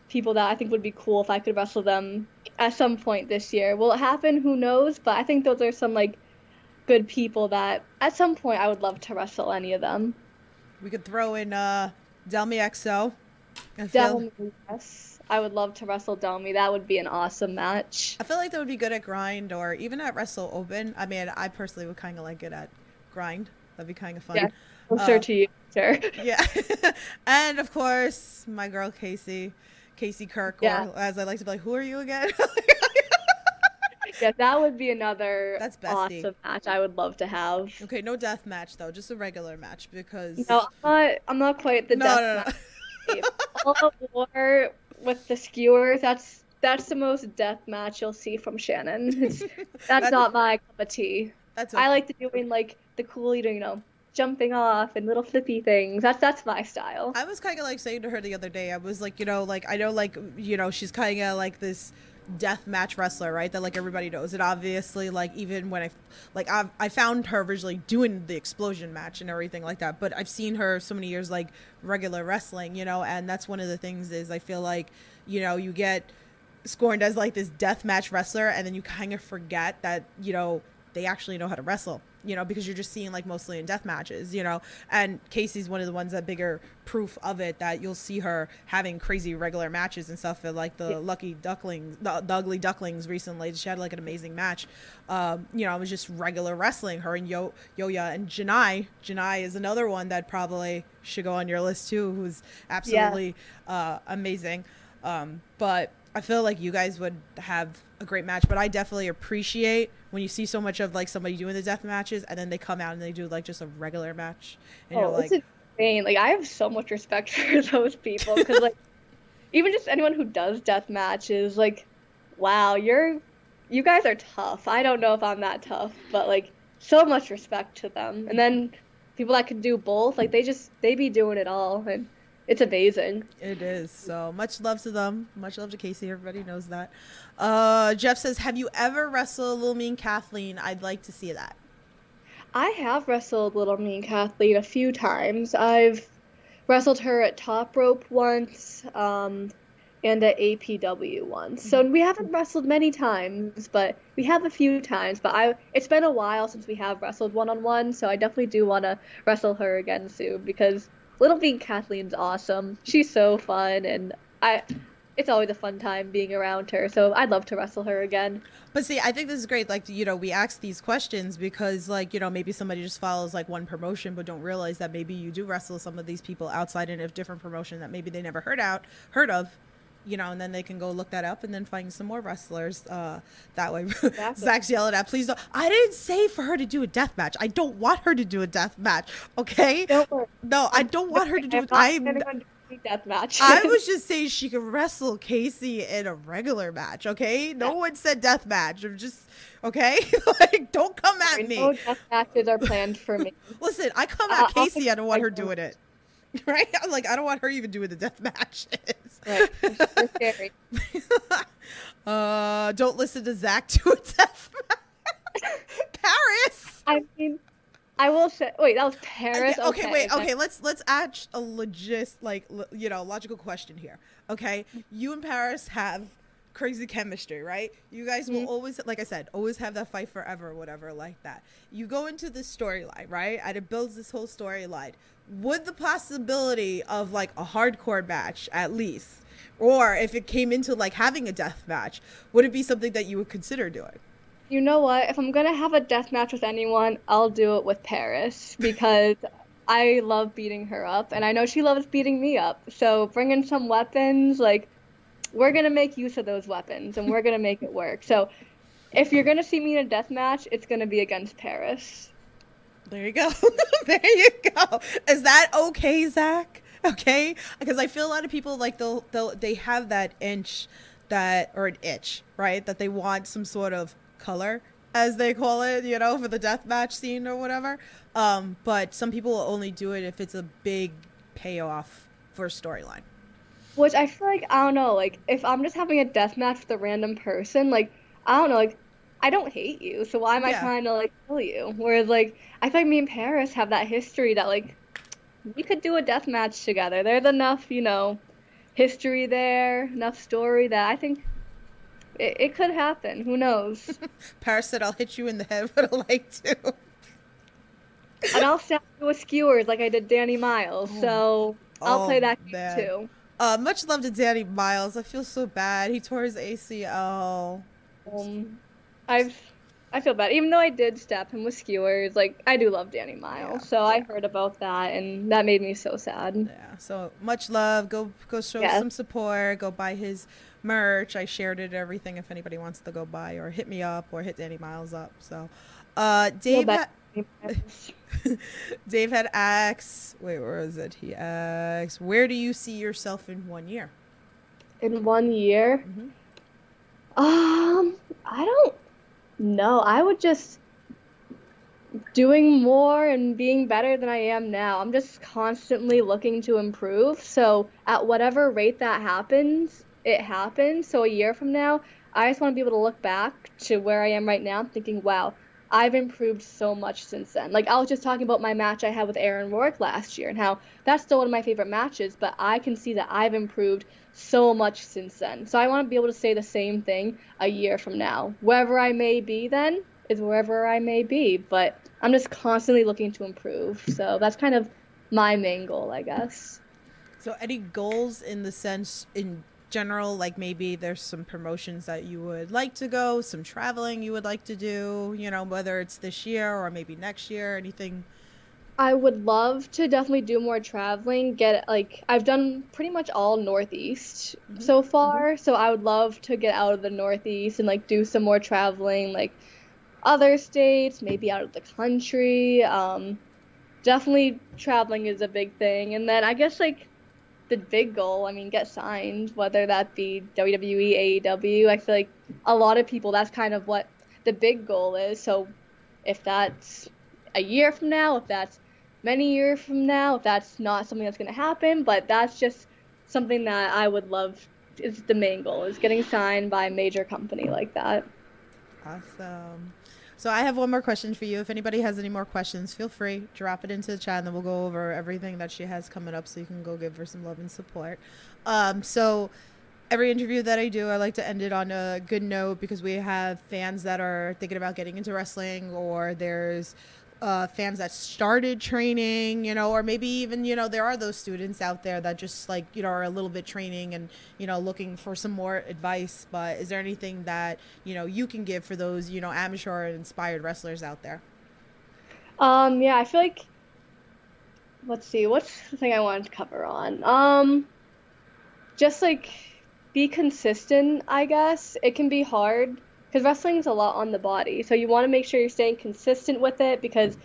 people that I think would be cool if I could wrestle them at some point this year. Will it happen? Who knows? But I think those are some like good people that at some point I would love to wrestle any of them. We could throw in uh, Delmi Exo. I feel, Delmi, yes. I would love to wrestle Delmi. That would be an awesome match. I feel like that would be good at Grind or even at Wrestle Open. I mean, I personally would kind of like it at Grind. That'd be kind of fun. Yeah. Closer Uh, to you, Yeah. (laughs) and of course, my girl Casey, Casey Kirk, Yeah. or as I like to be like, who are you again? (laughs) yeah, that would be another That's bestie. awesome match I would love to have. okay, no death match though, just a regular match because No, I'm not, I'm not quite the no, death no, no. match. All war with the skewers, that's that's the most death match you'll see from Shannon. It's, (laughs) that's not my cup of tea. That's I like to doing like the cool, eating, you know, jumping off and little flippy things. That's that's my style. I was kind of like saying to her the other day, I was like, you know, like I know, like you know, she's kind of like this death match wrestler, right? That like everybody knows. And obviously, like even when I, like I, I found her originally doing the explosion match and everything like that. But I've seen her so many years like regular wrestling, you know, and that's one of the things is I feel like, you know, you get scorned as like this death match wrestler, and then you kind of forget that you know they actually know how to wrestle you know because you're just seeing like mostly in death matches you know? And casey's one of the ones that bigger proof of it that you'll see her having crazy regular matches and stuff like the Yeah. lucky ducklings the, the ugly ducklings recently she had like an amazing match. Um you know it was just regular wrestling her and yo yoya and janai. Janai is another one that probably should go on your list too who's absolutely uh amazing. Um but I feel like you guys would have a great match, but I definitely appreciate when you see so much of like somebody doing the death matches and then they come out and they do like just a regular match and you're Oh, like, it's insane. Like I have so much respect (laughs) for those people because like (laughs) even just anyone who does death matches, like wow, you're you guys are tough. I don't know if I'm that tough, but like so much respect to them. And then people that can do both, like they just they be doing it all and it's amazing. It is. So much love to them. Much love to Casey. Everybody knows that. Uh, Jeff says, Have you ever wrestled Little Mean Kathleen? I'd like to see that. I have wrestled Little Mean Kathleen a few times. I've wrestled her at Top Rope once, um, and at APW once. So we haven't wrestled many times, but we have a few times. But I, it's been a while since we have wrestled one on one, so I definitely do want to wrestle her again soon because Little Mean Kathleen's awesome. She's so fun, and I, it's always a fun time being around her. So I'd love to wrestle her again. But see, I think this is great. Like, you know, we ask these questions because, like, you know, maybe somebody just follows like one promotion, but don't realize that maybe you do wrestle some of these people outside in a different promotion that maybe they never heard out, heard of, you know, and then they can go look that up and then find some more wrestlers uh, that way. (laughs) Zach's yelling at, please don't. I didn't say for her to do a death match. I don't want her to do a death match. Okay. No, I don't want her to do I'm it. I'm. planning on doing a death match. I (laughs) was just saying she could wrestle Casey in a regular match, okay? No Yeah. one said death match. I'm just okay. (laughs) like, don't come at me. No death matches are planned for me. Listen, I come Uh, at Casey. I don't want her doing it. (laughs) Right? I'm like, I don't want her even doing the death matches. Right. Scary. (laughs) uh, don't listen to Zach do a death match. (laughs) Paris. I mean, I will say. Wait, that was Paris. Okay, okay, wait. okay. Okay, let's let's add a legit, like lo- you know, logical question here. Okay, you and Paris have crazy chemistry, right? You guys will Mhm. always, like I said, always have that fight forever, whatever, like that. You go into this storyline, right? And it builds this whole storyline. Would the possibility of like a hardcore match, at least, or if it came into like having a death match, would it be something that you would consider doing? You know what? If I'm gonna have a death match with anyone, I'll do it with Paris (laughs) because I love beating her up, and I know she loves beating me up. So bring in some weapons, like we're gonna make use of those weapons, and we're gonna make it work. So if you're gonna see me in a death match, it's gonna be against Paris. There you go. (laughs) there you go. Is that okay, Zach? Okay, because I feel a lot of people like they'll they'll they have that inch that or an itch, right? That they want some sort of color, as they call it, you know, for the death match scene or whatever. Um, but some people will only do it if it's a big payoff for a storyline. Which I feel like I don't know, like if I'm just having a death match with a random person, like I don't know, like I don't hate you, so why am I trying to like kill you? Whereas like I feel like me and Paris have that history that like we could do a death match together. There's enough, you know, history there, enough story that I think it, it could happen. Who knows? (laughs) Paris said, "I'll hit you in the head with a light too." and I'll stab you with skewers like I did Danny Miles. So I'll Oh, play that game man. too. Uh, much love to Danny Miles. I feel so bad. He tore his ACL. Um, I've I feel bad, even though I did stab him with skewers. Like I do love Danny Miles, Yeah, so I heard about that, and that made me so sad. Yeah. So much love. Go go show Yeah. some support. Go buy his merch. I shared it. Everything. If anybody wants to go buy or hit me up or hit Danny Miles up. So, uh, Dave. Ha- (laughs) Dave had asked. Wait, where is it? He asked, "Where do you see yourself in one year?" In one year, Mhm. um, I don't know. I would just doing more and being better than I am now. I'm just constantly looking to improve. So at whatever rate that happens, it happens. So a year from now, I just want to be able to look back to where I am right now, thinking, wow, I've improved so much since then. Like I was just talking about my match I had with Aaron Rourke last year and how that's still one of my favorite matches, but I can see that I've improved so much since then. So I want to be able to say the same thing a year from now. Wherever I may be then is wherever I may be, but I'm just constantly looking to improve. (laughs) So that's kind of my main goal, I guess. So, any goals in the sense in general, like maybe there's some promotions that you would like to go, some traveling you would like to do, you know, whether it's this year or maybe next year, anything I would love to definitely do more traveling. Get like I've done pretty much all Northeast so far, so I would love to get out of the Northeast and like do some more traveling, like other states, maybe out of the country. Um, definitely traveling is a big thing, and then I guess like the big goal. I mean, get signed, whether that be WWE, AEW. I feel like a lot of people that's kind of what the big goal is. So if that's a year from now, if that's many years from now, if that's not something that's going to happen, but that's just something that I would love is the main goal is getting signed by a major company like that. Awesome. So I have one more question for you. If anybody has any more questions, feel free drop it into the chat, and then we'll go over everything that she has coming up, so you can go give her some love and support. Um, so every interview that I do, I like to end it on a good note because we have fans that are thinking about getting into wrestling, or there's uh, fans that started training, you know, or maybe even, you know, there are those students out there that just like, you know, are a little bit training and, you know, looking for some more advice. But is there anything that, you know, you can give for those, you know, amateur inspired wrestlers out there? Um, yeah, I feel like let's see, what's the thing I wanted to cover on? Um, just like be consistent, I guess. It can be hard because wrestling is a lot on the body. So you want to make sure you're staying consistent with it because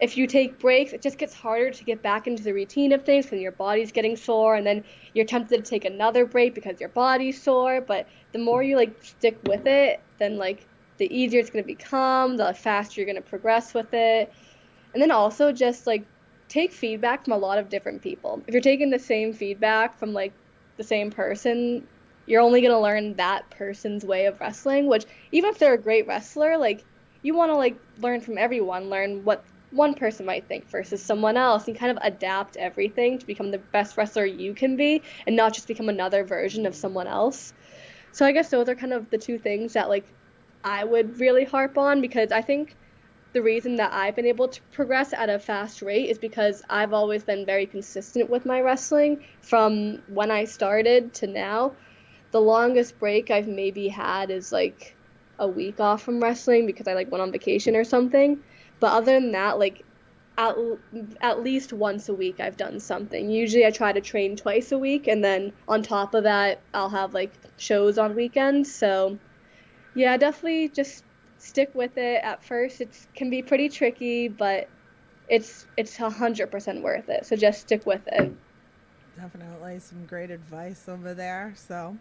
if you take breaks, it just gets harder to get back into the routine of things because your body's getting sore and then you're tempted to take another break because your body's sore. But the more you like stick with it, then like the easier it's going to become, the faster you're going to progress with it. And then also just like take feedback from a lot of different people. If you're taking the same feedback from like the same person, you're only going to learn that person's way of wrestling, which even if they're a great wrestler, like you want to like learn from everyone, learn what one person might think versus someone else and kind of adapt everything to become the best wrestler you can be and not just become another version of someone else. So I guess those are kind of the two things that like I would really harp on because I think the reason that I've been able to progress at a fast rate is because I've always been very consistent with my wrestling from when I started to now. The longest break I've maybe had is like a week off from wrestling because I like went on vacation or something. But other than that, like at, at least once a week I've done something. Usually I try to train twice a week and then on top of that I'll have like shows on weekends. So yeah, definitely just stick with it. At first it can be pretty tricky, but it's it's 100% worth it. So just stick with it. Definitely some great advice over there. So,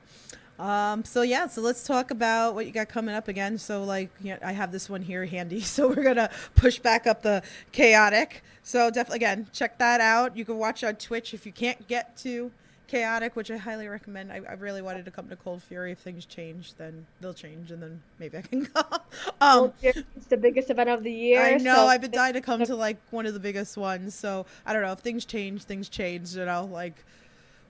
um, so yeah, so let's talk about what you got coming up again. So, like, you know, I have this one here handy, (laughs) so we're gonna push back up the chaotic. So, definitely, again, check that out. You can watch on Twitch if you can't get to chaotic, which I highly recommend. I, I really wanted to come to Cold Fury. If things change, then they'll change, and then maybe I can (laughs) come. um, Well, it's the biggest event of the year. I know. so I've been dying to come to like one of the biggest ones. So I don't know if things change. Things change. You know, like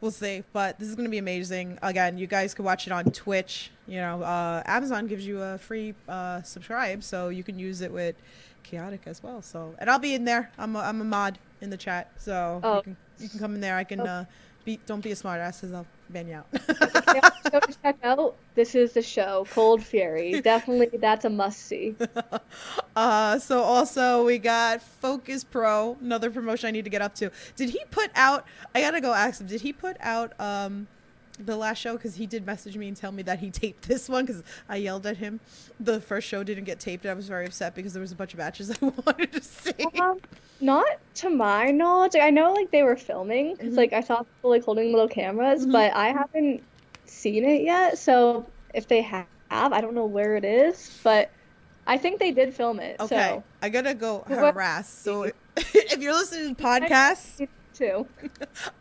we'll see. But this is gonna be amazing. Again, you guys can watch it on Twitch. You know, uh, Amazon gives you a free uh, subscribe, so you can use it with Chaotic as well. So, and I'll be in there. I'm a, I'm a mod in the chat, so Oh. you can you can come in there. I can Oh. uh, be don't be a smart ass, cause I'll ban you out. Yeah, check out. This is the show, Cold Fury. (laughs) Definitely, that's a must see. (laughs) uh, so also we got Focus Pro, another promotion I need to get up to. Did he put out? I gotta go ask him. Did he put out um the last show? Because he did message me and tell me that he (laughs) taped this one because I yelled at him. The first show didn't get taped. I was very upset because there was a bunch of matches (laughs) I wanted to see. Um, not to my knowledge. Like, I know like they were filming because Mhm. like I saw people like holding little cameras, Mhm. but I haven't seen it yet. So if they have, I don't know where it is, but I think they did film it. Okay, So I gotta go harass. So (laughs) if you're listening to podcasts, too.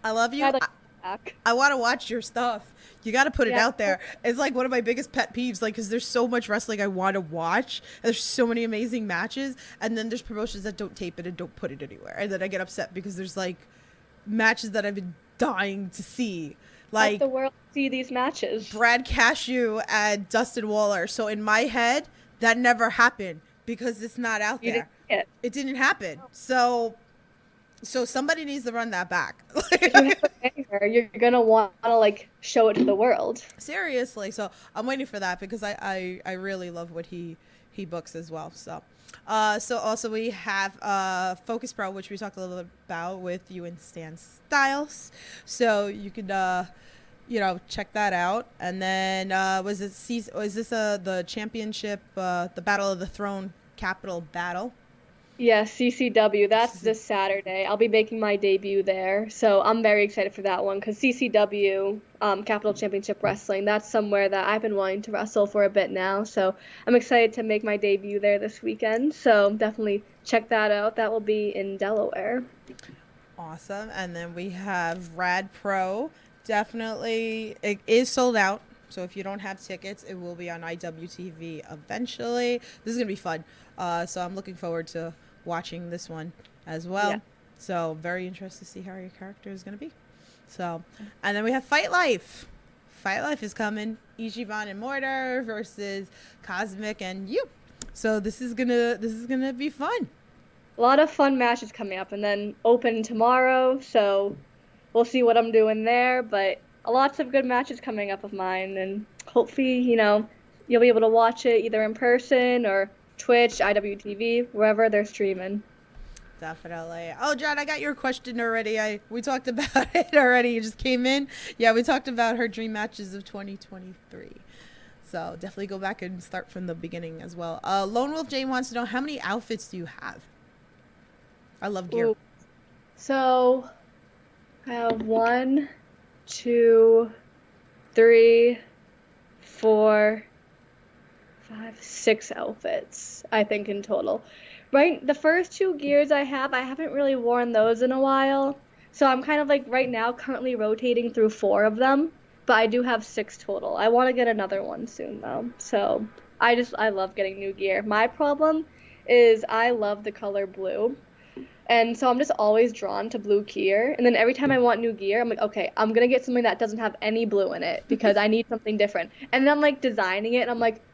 I love you. I'd like I- back. I want to watch your stuff. You got to put it out there. It's like one of my biggest pet peeves, like, because there's so much wrestling I want to watch. And there's so many amazing matches. And then there's promotions that don't tape it and don't put it anywhere. And then I get upset because there's like matches that I've been dying to see. Let Like the world see these matches. Brad Cashew and Dustin Waller. So in my head, that never happened because it's not out You there. didn't it. It didn't happen. So. So somebody needs to run that back. (laughs) You have it anywhere, you're gonna want to like show it to the world. seriously so i'm waiting for that because i i, I really love what he he books as well. So, uh, so also we have uh, Focus Pro, which we talked a little bit about with you and Stan Styles. So you could, uh, you know, check that out. And then uh, was it? seas- Was this uh, the championship, uh, the Battle of the Throne Capital Battle? Yeah, CCW. That's this Saturday. I'll be making my debut there, so I'm very excited for that one because CCW, um, Capital Championship Wrestling, that's somewhere that I've been wanting to wrestle for a bit now. So I'm excited to make my debut there this weekend. So definitely check that out. That will be in Delaware. Awesome. And then we have Rad Pro. Definitely, it is sold out. So if you don't have tickets, it will be on IWTV eventually. This is gonna be fun. Uh, so I'm looking forward to watching this one as well. Yeah. So very interested to see how your character is gonna be. So, mm-hmm. and then we have Fight Life. Fight Life is coming. Ichiban and Mortar versus Cosmic and you. So this is gonna this is gonna be fun. A lot of fun matches coming up, and then open tomorrow. So we'll see what I'm doing there. But lots of good matches coming up of mine, and hopefully, you know, you'll be able to watch it either in person or Twitch, IWTV, wherever they're streaming. Definitely. Oh, John, I got your question already. I we talked about (laughs) it already. You just came in. Yeah, we talked about her dream matches of 2023. So definitely go back and start from the beginning as well. Uh, Lone Wolf Jane wants to know how many outfits do you have? I love gear. Ooh. So I have one, two, three, four, five, six outfits, I think in total. Right, the first two gears I have, I haven't really worn those in a while. So I'm kind of like right now currently rotating through four of them, but I do have six total. I want to get another one soon though. So I just I love getting new gear. My problem is I love the color blue. And so I'm just always drawn to blue gear. And then every time I want new gear, I'm like, okay, I'm gonna get something that doesn't have any blue in it because I need something different. And then I'm like designing it, and I'm like, "Oh,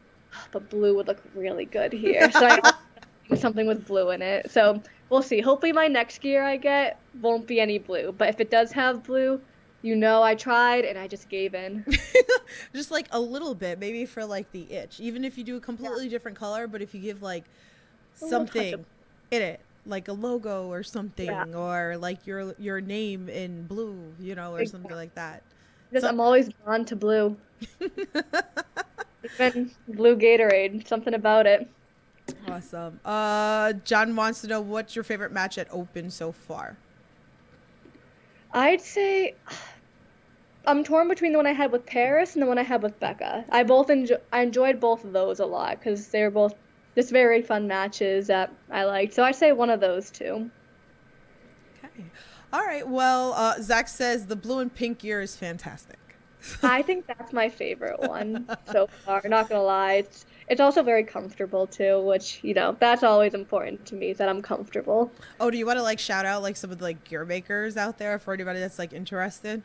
but blue would look really good here. So I (laughs) something with blue in it. So we'll see. Hopefully my next gear I get won't be any blue. But if it does have blue, you know I tried and I just gave in. (laughs) just like a little bit, maybe for like the itch. Even if you do a completely different color, but if you give like something of- in it, like a logo or something, Yeah. or like your your name in blue, you know, or something like that. Because So- I'm always drawn to blue. (laughs) Even blue Gatorade, something about it. Awesome. Uh, John wants to know what's your favorite match at Open so far. I'd say I'm torn between the one I had with Paris and the one I had with Becca. I both enjoy I enjoyed both of those a lot because they were both just very fun matches that I liked. So I'd say one of those two. Okay. All right. Well, uh, Zach says the blue and pink gear is fantastic. I think that's my favorite one so far. Not gonna lie, it's it's also very comfortable too, which you know that's always important to me that I'm comfortable. Oh, do you want to like shout out like some of the like gear makers out there for anybody that's like interested?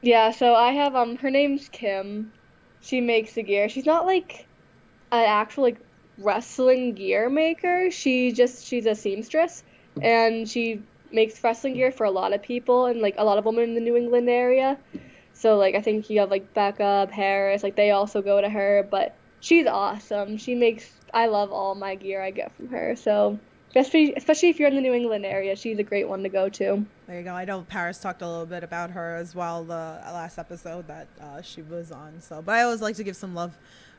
Yeah, so I have um her name's Kim. She makes the gear. She's not like an actual like wrestling gear maker. She just she's a seamstress and she makes wrestling gear for a lot of people and like a lot of women in the New England area. So like I think you have like Becca, Paris, like they also go to her, but she's awesome. She makes I love all my gear I get from her. So especially especially if you're in the New England area, she's a great one to go to. There you go. I know Paris talked a little bit about her as well the last episode that uh, she was on. So, but I always like to give some love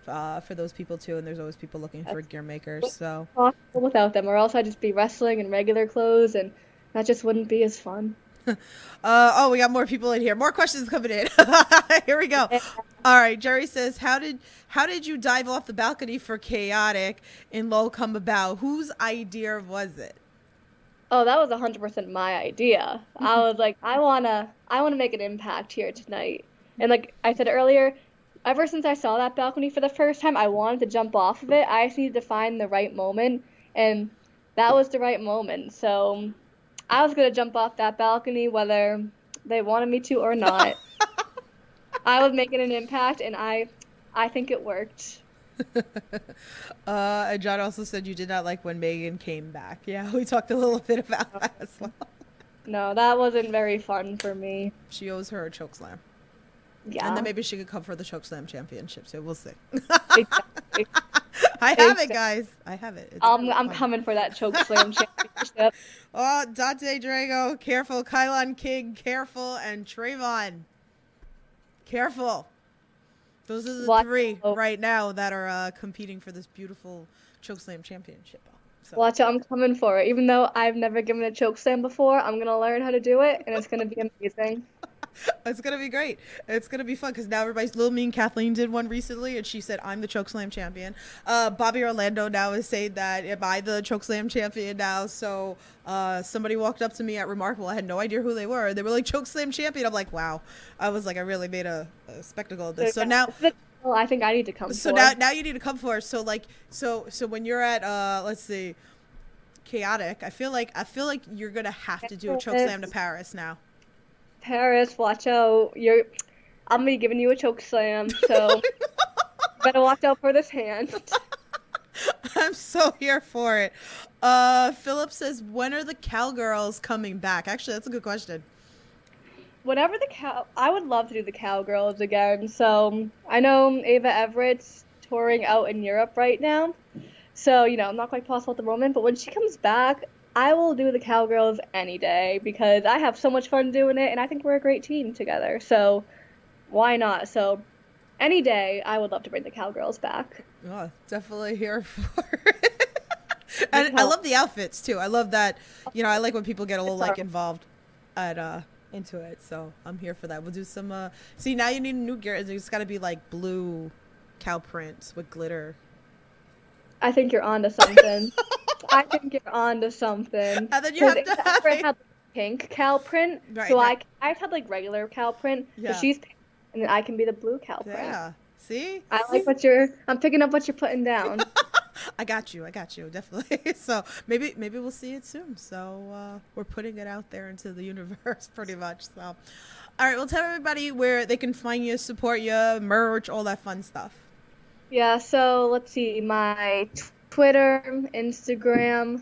uh, for those people too. And there's always people looking for gear makers. So, without them, or else I'd just be wrestling in regular clothes, and that just wouldn't be as fun. (laughs) uh, oh, we got more people in here. More questions coming in. (laughs) here we go. All right, Jerry says, "How did how did you dive off the balcony for chaotic in low come about? Whose idea was it?" Oh, that was 100% my idea. I was like, I wanna, I wanna make an impact here tonight. And like I said earlier, ever since I saw that balcony for the first time, I wanted to jump off of it. I just needed to find the right moment, and that was the right moment. So I was gonna jump off that balcony whether they wanted me to or not. (laughs) I was making an impact, and I, I think it worked. (laughs) uh, and John also said you did not like when Megan came back. (laughs) Yeah, we talked a little bit about that as well. No, that wasn't very fun for me. She owes her a choke slam, Yeah. and then maybe she could come for the choke slam championship. So we'll see. exactly. I have it, guys. I have it. It's I'm, really I'm fun. coming for that choke (laughs) slam championship. Oh, Dante Drago, careful. Kylon King, careful. And Trayvon, careful. Those are the Watch three out. right now that are uh, competing for this beautiful choke slam championship. So, Watch out, I'm coming for it. Even though I've never given a choke slam before, I'm gonna learn how to do it, and it's gonna be amazing. (laughs) (laughs) It's gonna be great. It's gonna be fun because now everybody's little mean. Kathleen did one recently, and she said, "I'm the chokeslam champion." Uh, Bobby Orlando now is saying that, "Am I the chokeslam champion now?" So uh, somebody walked up to me at Remarkable. I had no idea who they were. They were like chokeslam champion. I'm like, "Wow!" I was like, I really made a, a spectacle of this. So now, well, I think I need to come so for. now, now you need to come for. So like, so so when you're at, uh, let's see, chaotic. I feel like I feel like you're gonna have to do a choke slam to Paris now. Paris, watch out. You're I'm gonna be giving you a choke slam, so (laughs) better watch out for this hand. (laughs) I'm so here for it. Uh, Philip says, when are the cowgirls coming back? Actually, that's a good question. Whenever the cow, I would love to do the cowgirls again. So I know Ava Everett's touring out in Europe right now, so you know I'm not quite possible at the moment. But when she comes back, I will do the cowgirls any day because I have so much fun doing it, and I think we're a great team together. So why not? So any day, I would love to bring the cowgirls back. Oh, definitely here (laughs) for it. and I love the outfits too. I love that. You know, I like when people get a little like involved at uh into it. So I'm here for that. We'll do some. uh See, now you need a new gear. It's got to be like blue cow prints with glitter. I think you're onto something. (laughs) I think you're onto something. And then you have to have it. had pink cow print, Right, so I I've had like regular cow print, Yeah. but she's pink, and then I can be the blue cow print. Yeah. See. I like what you're. I'm picking up what you're putting down. (laughs) I got you. I got you. Definitely. (laughs) So maybe maybe we'll see it soon. So uh, we're putting it out there into the (laughs) universe pretty much. So, all right. Well, tell everybody where they can find you, support you, merch, all that fun stuff. yeah. So let's see. My Twitter, Instagram,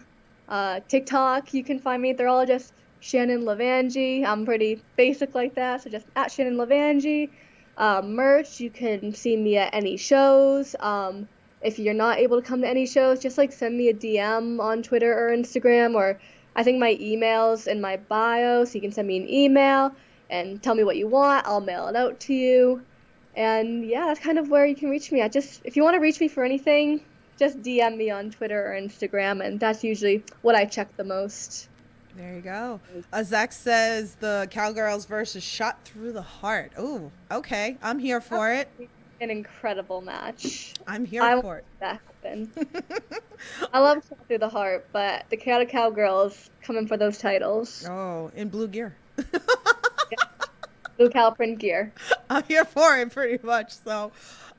uh, TikTok. You can find me. They're all just Shannon LeVangie. I'm pretty basic like that, so just at Shannon LeVangie. Uh, merch. You can see me at any shows. Um, if you're not able to come to any shows, just like send me a DM on Twitter or Instagram, or I think my email's in my bio, so you can send me an email and tell me what you want. I'll mail it out to you. And yeah, that's kind of where you can reach me. I just if you want to reach me for anything, just DM me on Twitter or Instagram, and that's usually what I check the most. There you go. Zach says the Cowgirls versus Shot Through the Heart. Oh, okay. I'm here for it. An incredible match. I'm here I for it. that happen. (laughs) I love Shot Through the Heart, but the Chaotic Cowgirls coming for those titles. Oh, in blue gear. (laughs) Blue Calprint gear. (laughs) I'm here for it pretty much. So,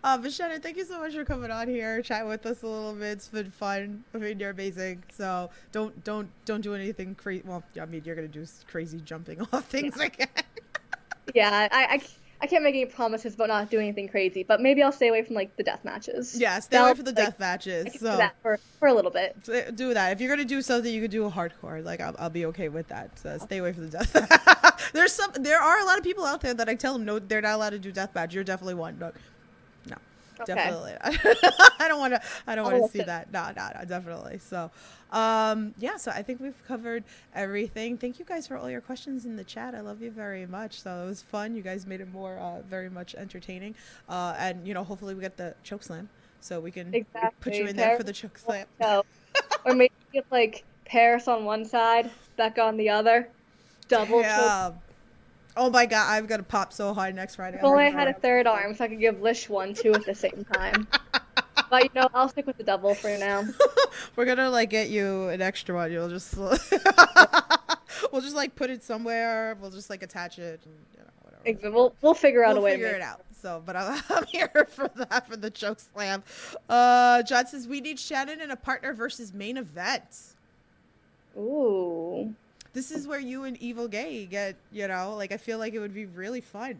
uh, but Shannon, thank you so much for coming on here, chat with us a little bit. It's been fun. I mean, you're amazing. So don't don't don't do anything crazy. Well, yeah, I mean, you're gonna do crazy jumping (laughs) off things again. Yeah, I, I, I can't make any promises about not doing anything crazy, but maybe I'll stay away from like the death matches. yeah, stay away from the like, death matches. So do that for, for a little bit. Do that. If you're gonna do something, you could do a hardcore. Like I'll, I'll be okay with that. So stay away from the death. (laughs) There's some. There are a lot of people out there that I tell them no, they're not allowed to do death deathmatch. You're definitely one. Okay. definitely. (laughs) I don't want to. I don't want to see listen. that. No, no, no, definitely. So, um, yeah. So I think we've covered everything. Thank you guys for all your questions in the chat. I love you very much. So it was fun. You guys made it more, uh, very much entertaining. Uh, and you know, hopefully we get the choke slam, so we can put you in there for the choke slam. Or maybe get like Paris on one side, Becca on the other, double. choke. Oh my god, I'm gonna pop so hard next Friday. If only I had a third arm, so I could give Lish one too at the same time. (laughs) but you know, I'll stick with the double for now. (laughs) We're gonna like get you an extra one. You'll just (laughs) we'll just like put it somewhere. We'll just like attach it. And, you know, whatever. We'll we'll figure out We'll a way to figure it out. So, but I'm, I'm here for that for the choke slam. Uh, John says we need Shannon in a partner versus main event. Ooh. This is where you and Evil Gay get, you know, like I feel like it would be really fun.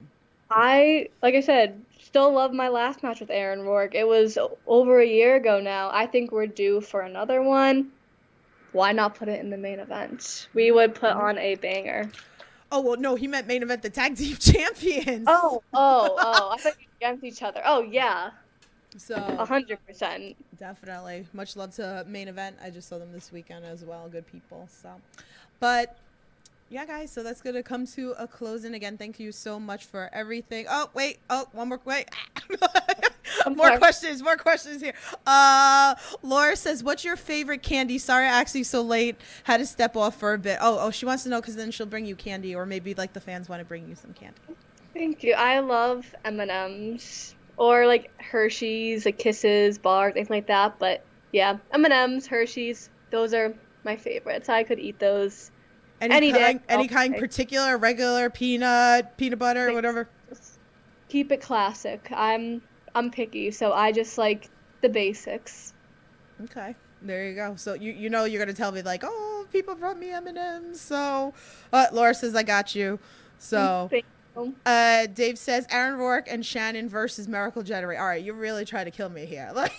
I, like I said, still love my last match with Aaron Rourke. It was over a year ago now. I think we're due for another one. Why not put it in the main event? We would put mm-hmm. on a banger. Oh well, no, he meant main event the tag team (laughs) champions. Oh, oh, oh! I thought you against each other. Oh yeah, So A hundred percent. Definitely. Much love to main event. I just saw them this weekend as well. Good people. So, but yeah, guys. So that's gonna come to a closing again. Thank you so much for everything. Oh wait. Oh, one more. Wait. (laughs) I'm more sorry. questions. More questions here. Uh, Laura says, "What's your favorite candy?" Sorry, I actually so late. Had to step off for a bit. Oh, oh, she wants to know because then she'll bring you candy, or maybe like the fans want to bring you some candy. Thank you. I love M and M's or like Hershey's, like Kisses, bars, things like that. But yeah, M and M's, Hershey's, those are my favorites. I could eat those. Any, Any day. kind, any Oh, kind okay. particular, regular, peanut, peanut butter, whatever. Keep it classic. I'm I'm picky, so I just like the basics. Okay, there you go. So you you know you're gonna tell me like, oh, people brought me M and M's. So, uh, Laura says I got you. So, (laughs) uh, Dave says Aaron Rourke and Shannon versus Miracle Generator. All right, you're really trying to kill me here. (laughs) Like,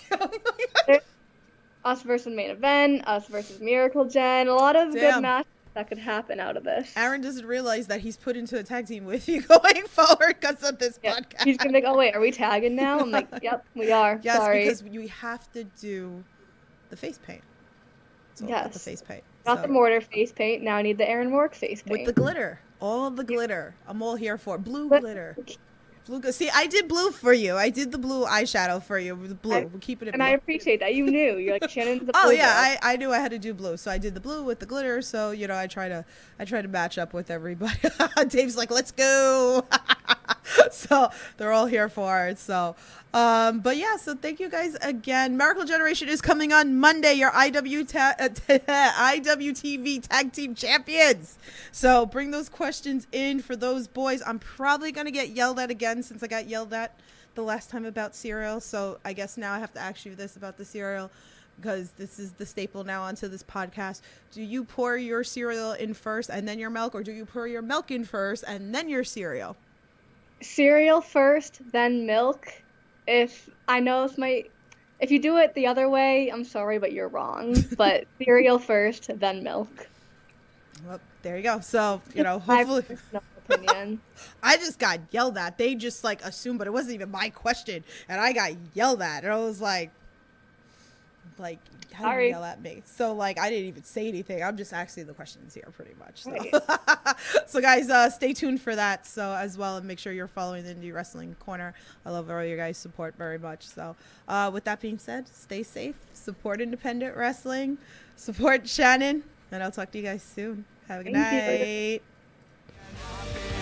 Us versus main event, us versus Miracle Gen. A lot of Damn. good matches that could happen out of this. Aaron doesn't realize that he's put into a tag team with you (laughs) going forward because of this Yeah. podcast. He's gonna be like, oh wait, are we tagging now? I'm like, (laughs) yep, we are. yes, Sorry. because you have to do the face paint. So yes. the face paint. Got So- the mortar face paint. Now I need the Aaron Rourke face paint. with the glitter. All the glitter. I'm all here for blue But- glitter. Blue. gl- See, I did blue for you. I did the blue eyeshadow for you with blue. I- We're keeping it and blue. I appreciate that. You knew. You're like Shannon's the (laughs) oh, blue. oh yeah, girl. I, I knew I had to do blue, so I did the blue with the glitter. So you know, I try to I try to match up with everybody. (laughs) Dave's like, let's go. (laughs) (laughs) so they're all here for it. So, um, but yeah, so thank you guys again. Miracle Generation is coming on Monday. Your IW ta- uh, (laughs) IWTV Tag Team Champions. So bring those questions in for those boys. I'm probably gonna get yelled at again since I got yelled at the last time about cereal. So I guess now I have to ask you this about the cereal because this is the staple now onto this podcast. Do you pour your cereal in first and then your milk, or do you pour your milk in first and then your cereal? Cereal first, then milk. If I know if my if you do it the other way, I'm sorry, but you're wrong. (laughs) But cereal first, then milk. Well, there you go. So you know, (laughs) hopefully, opinion. (laughs) I just got yelled at. They just like assumed, but it wasn't even my question, and I got yelled at, and I was like, like, how do you yell at me? So like, I didn't even say anything. I'm just asking the questions here, pretty much. So, Right. (laughs) so guys, uh, stay tuned for that. So as well, and make sure you're following the Indie Wrestling Corner. I love all your guys' support very much. So, uh, with that being said, stay safe, support independent wrestling, support Shannon, and I'll talk to you guys soon. Have a good Thank you. night.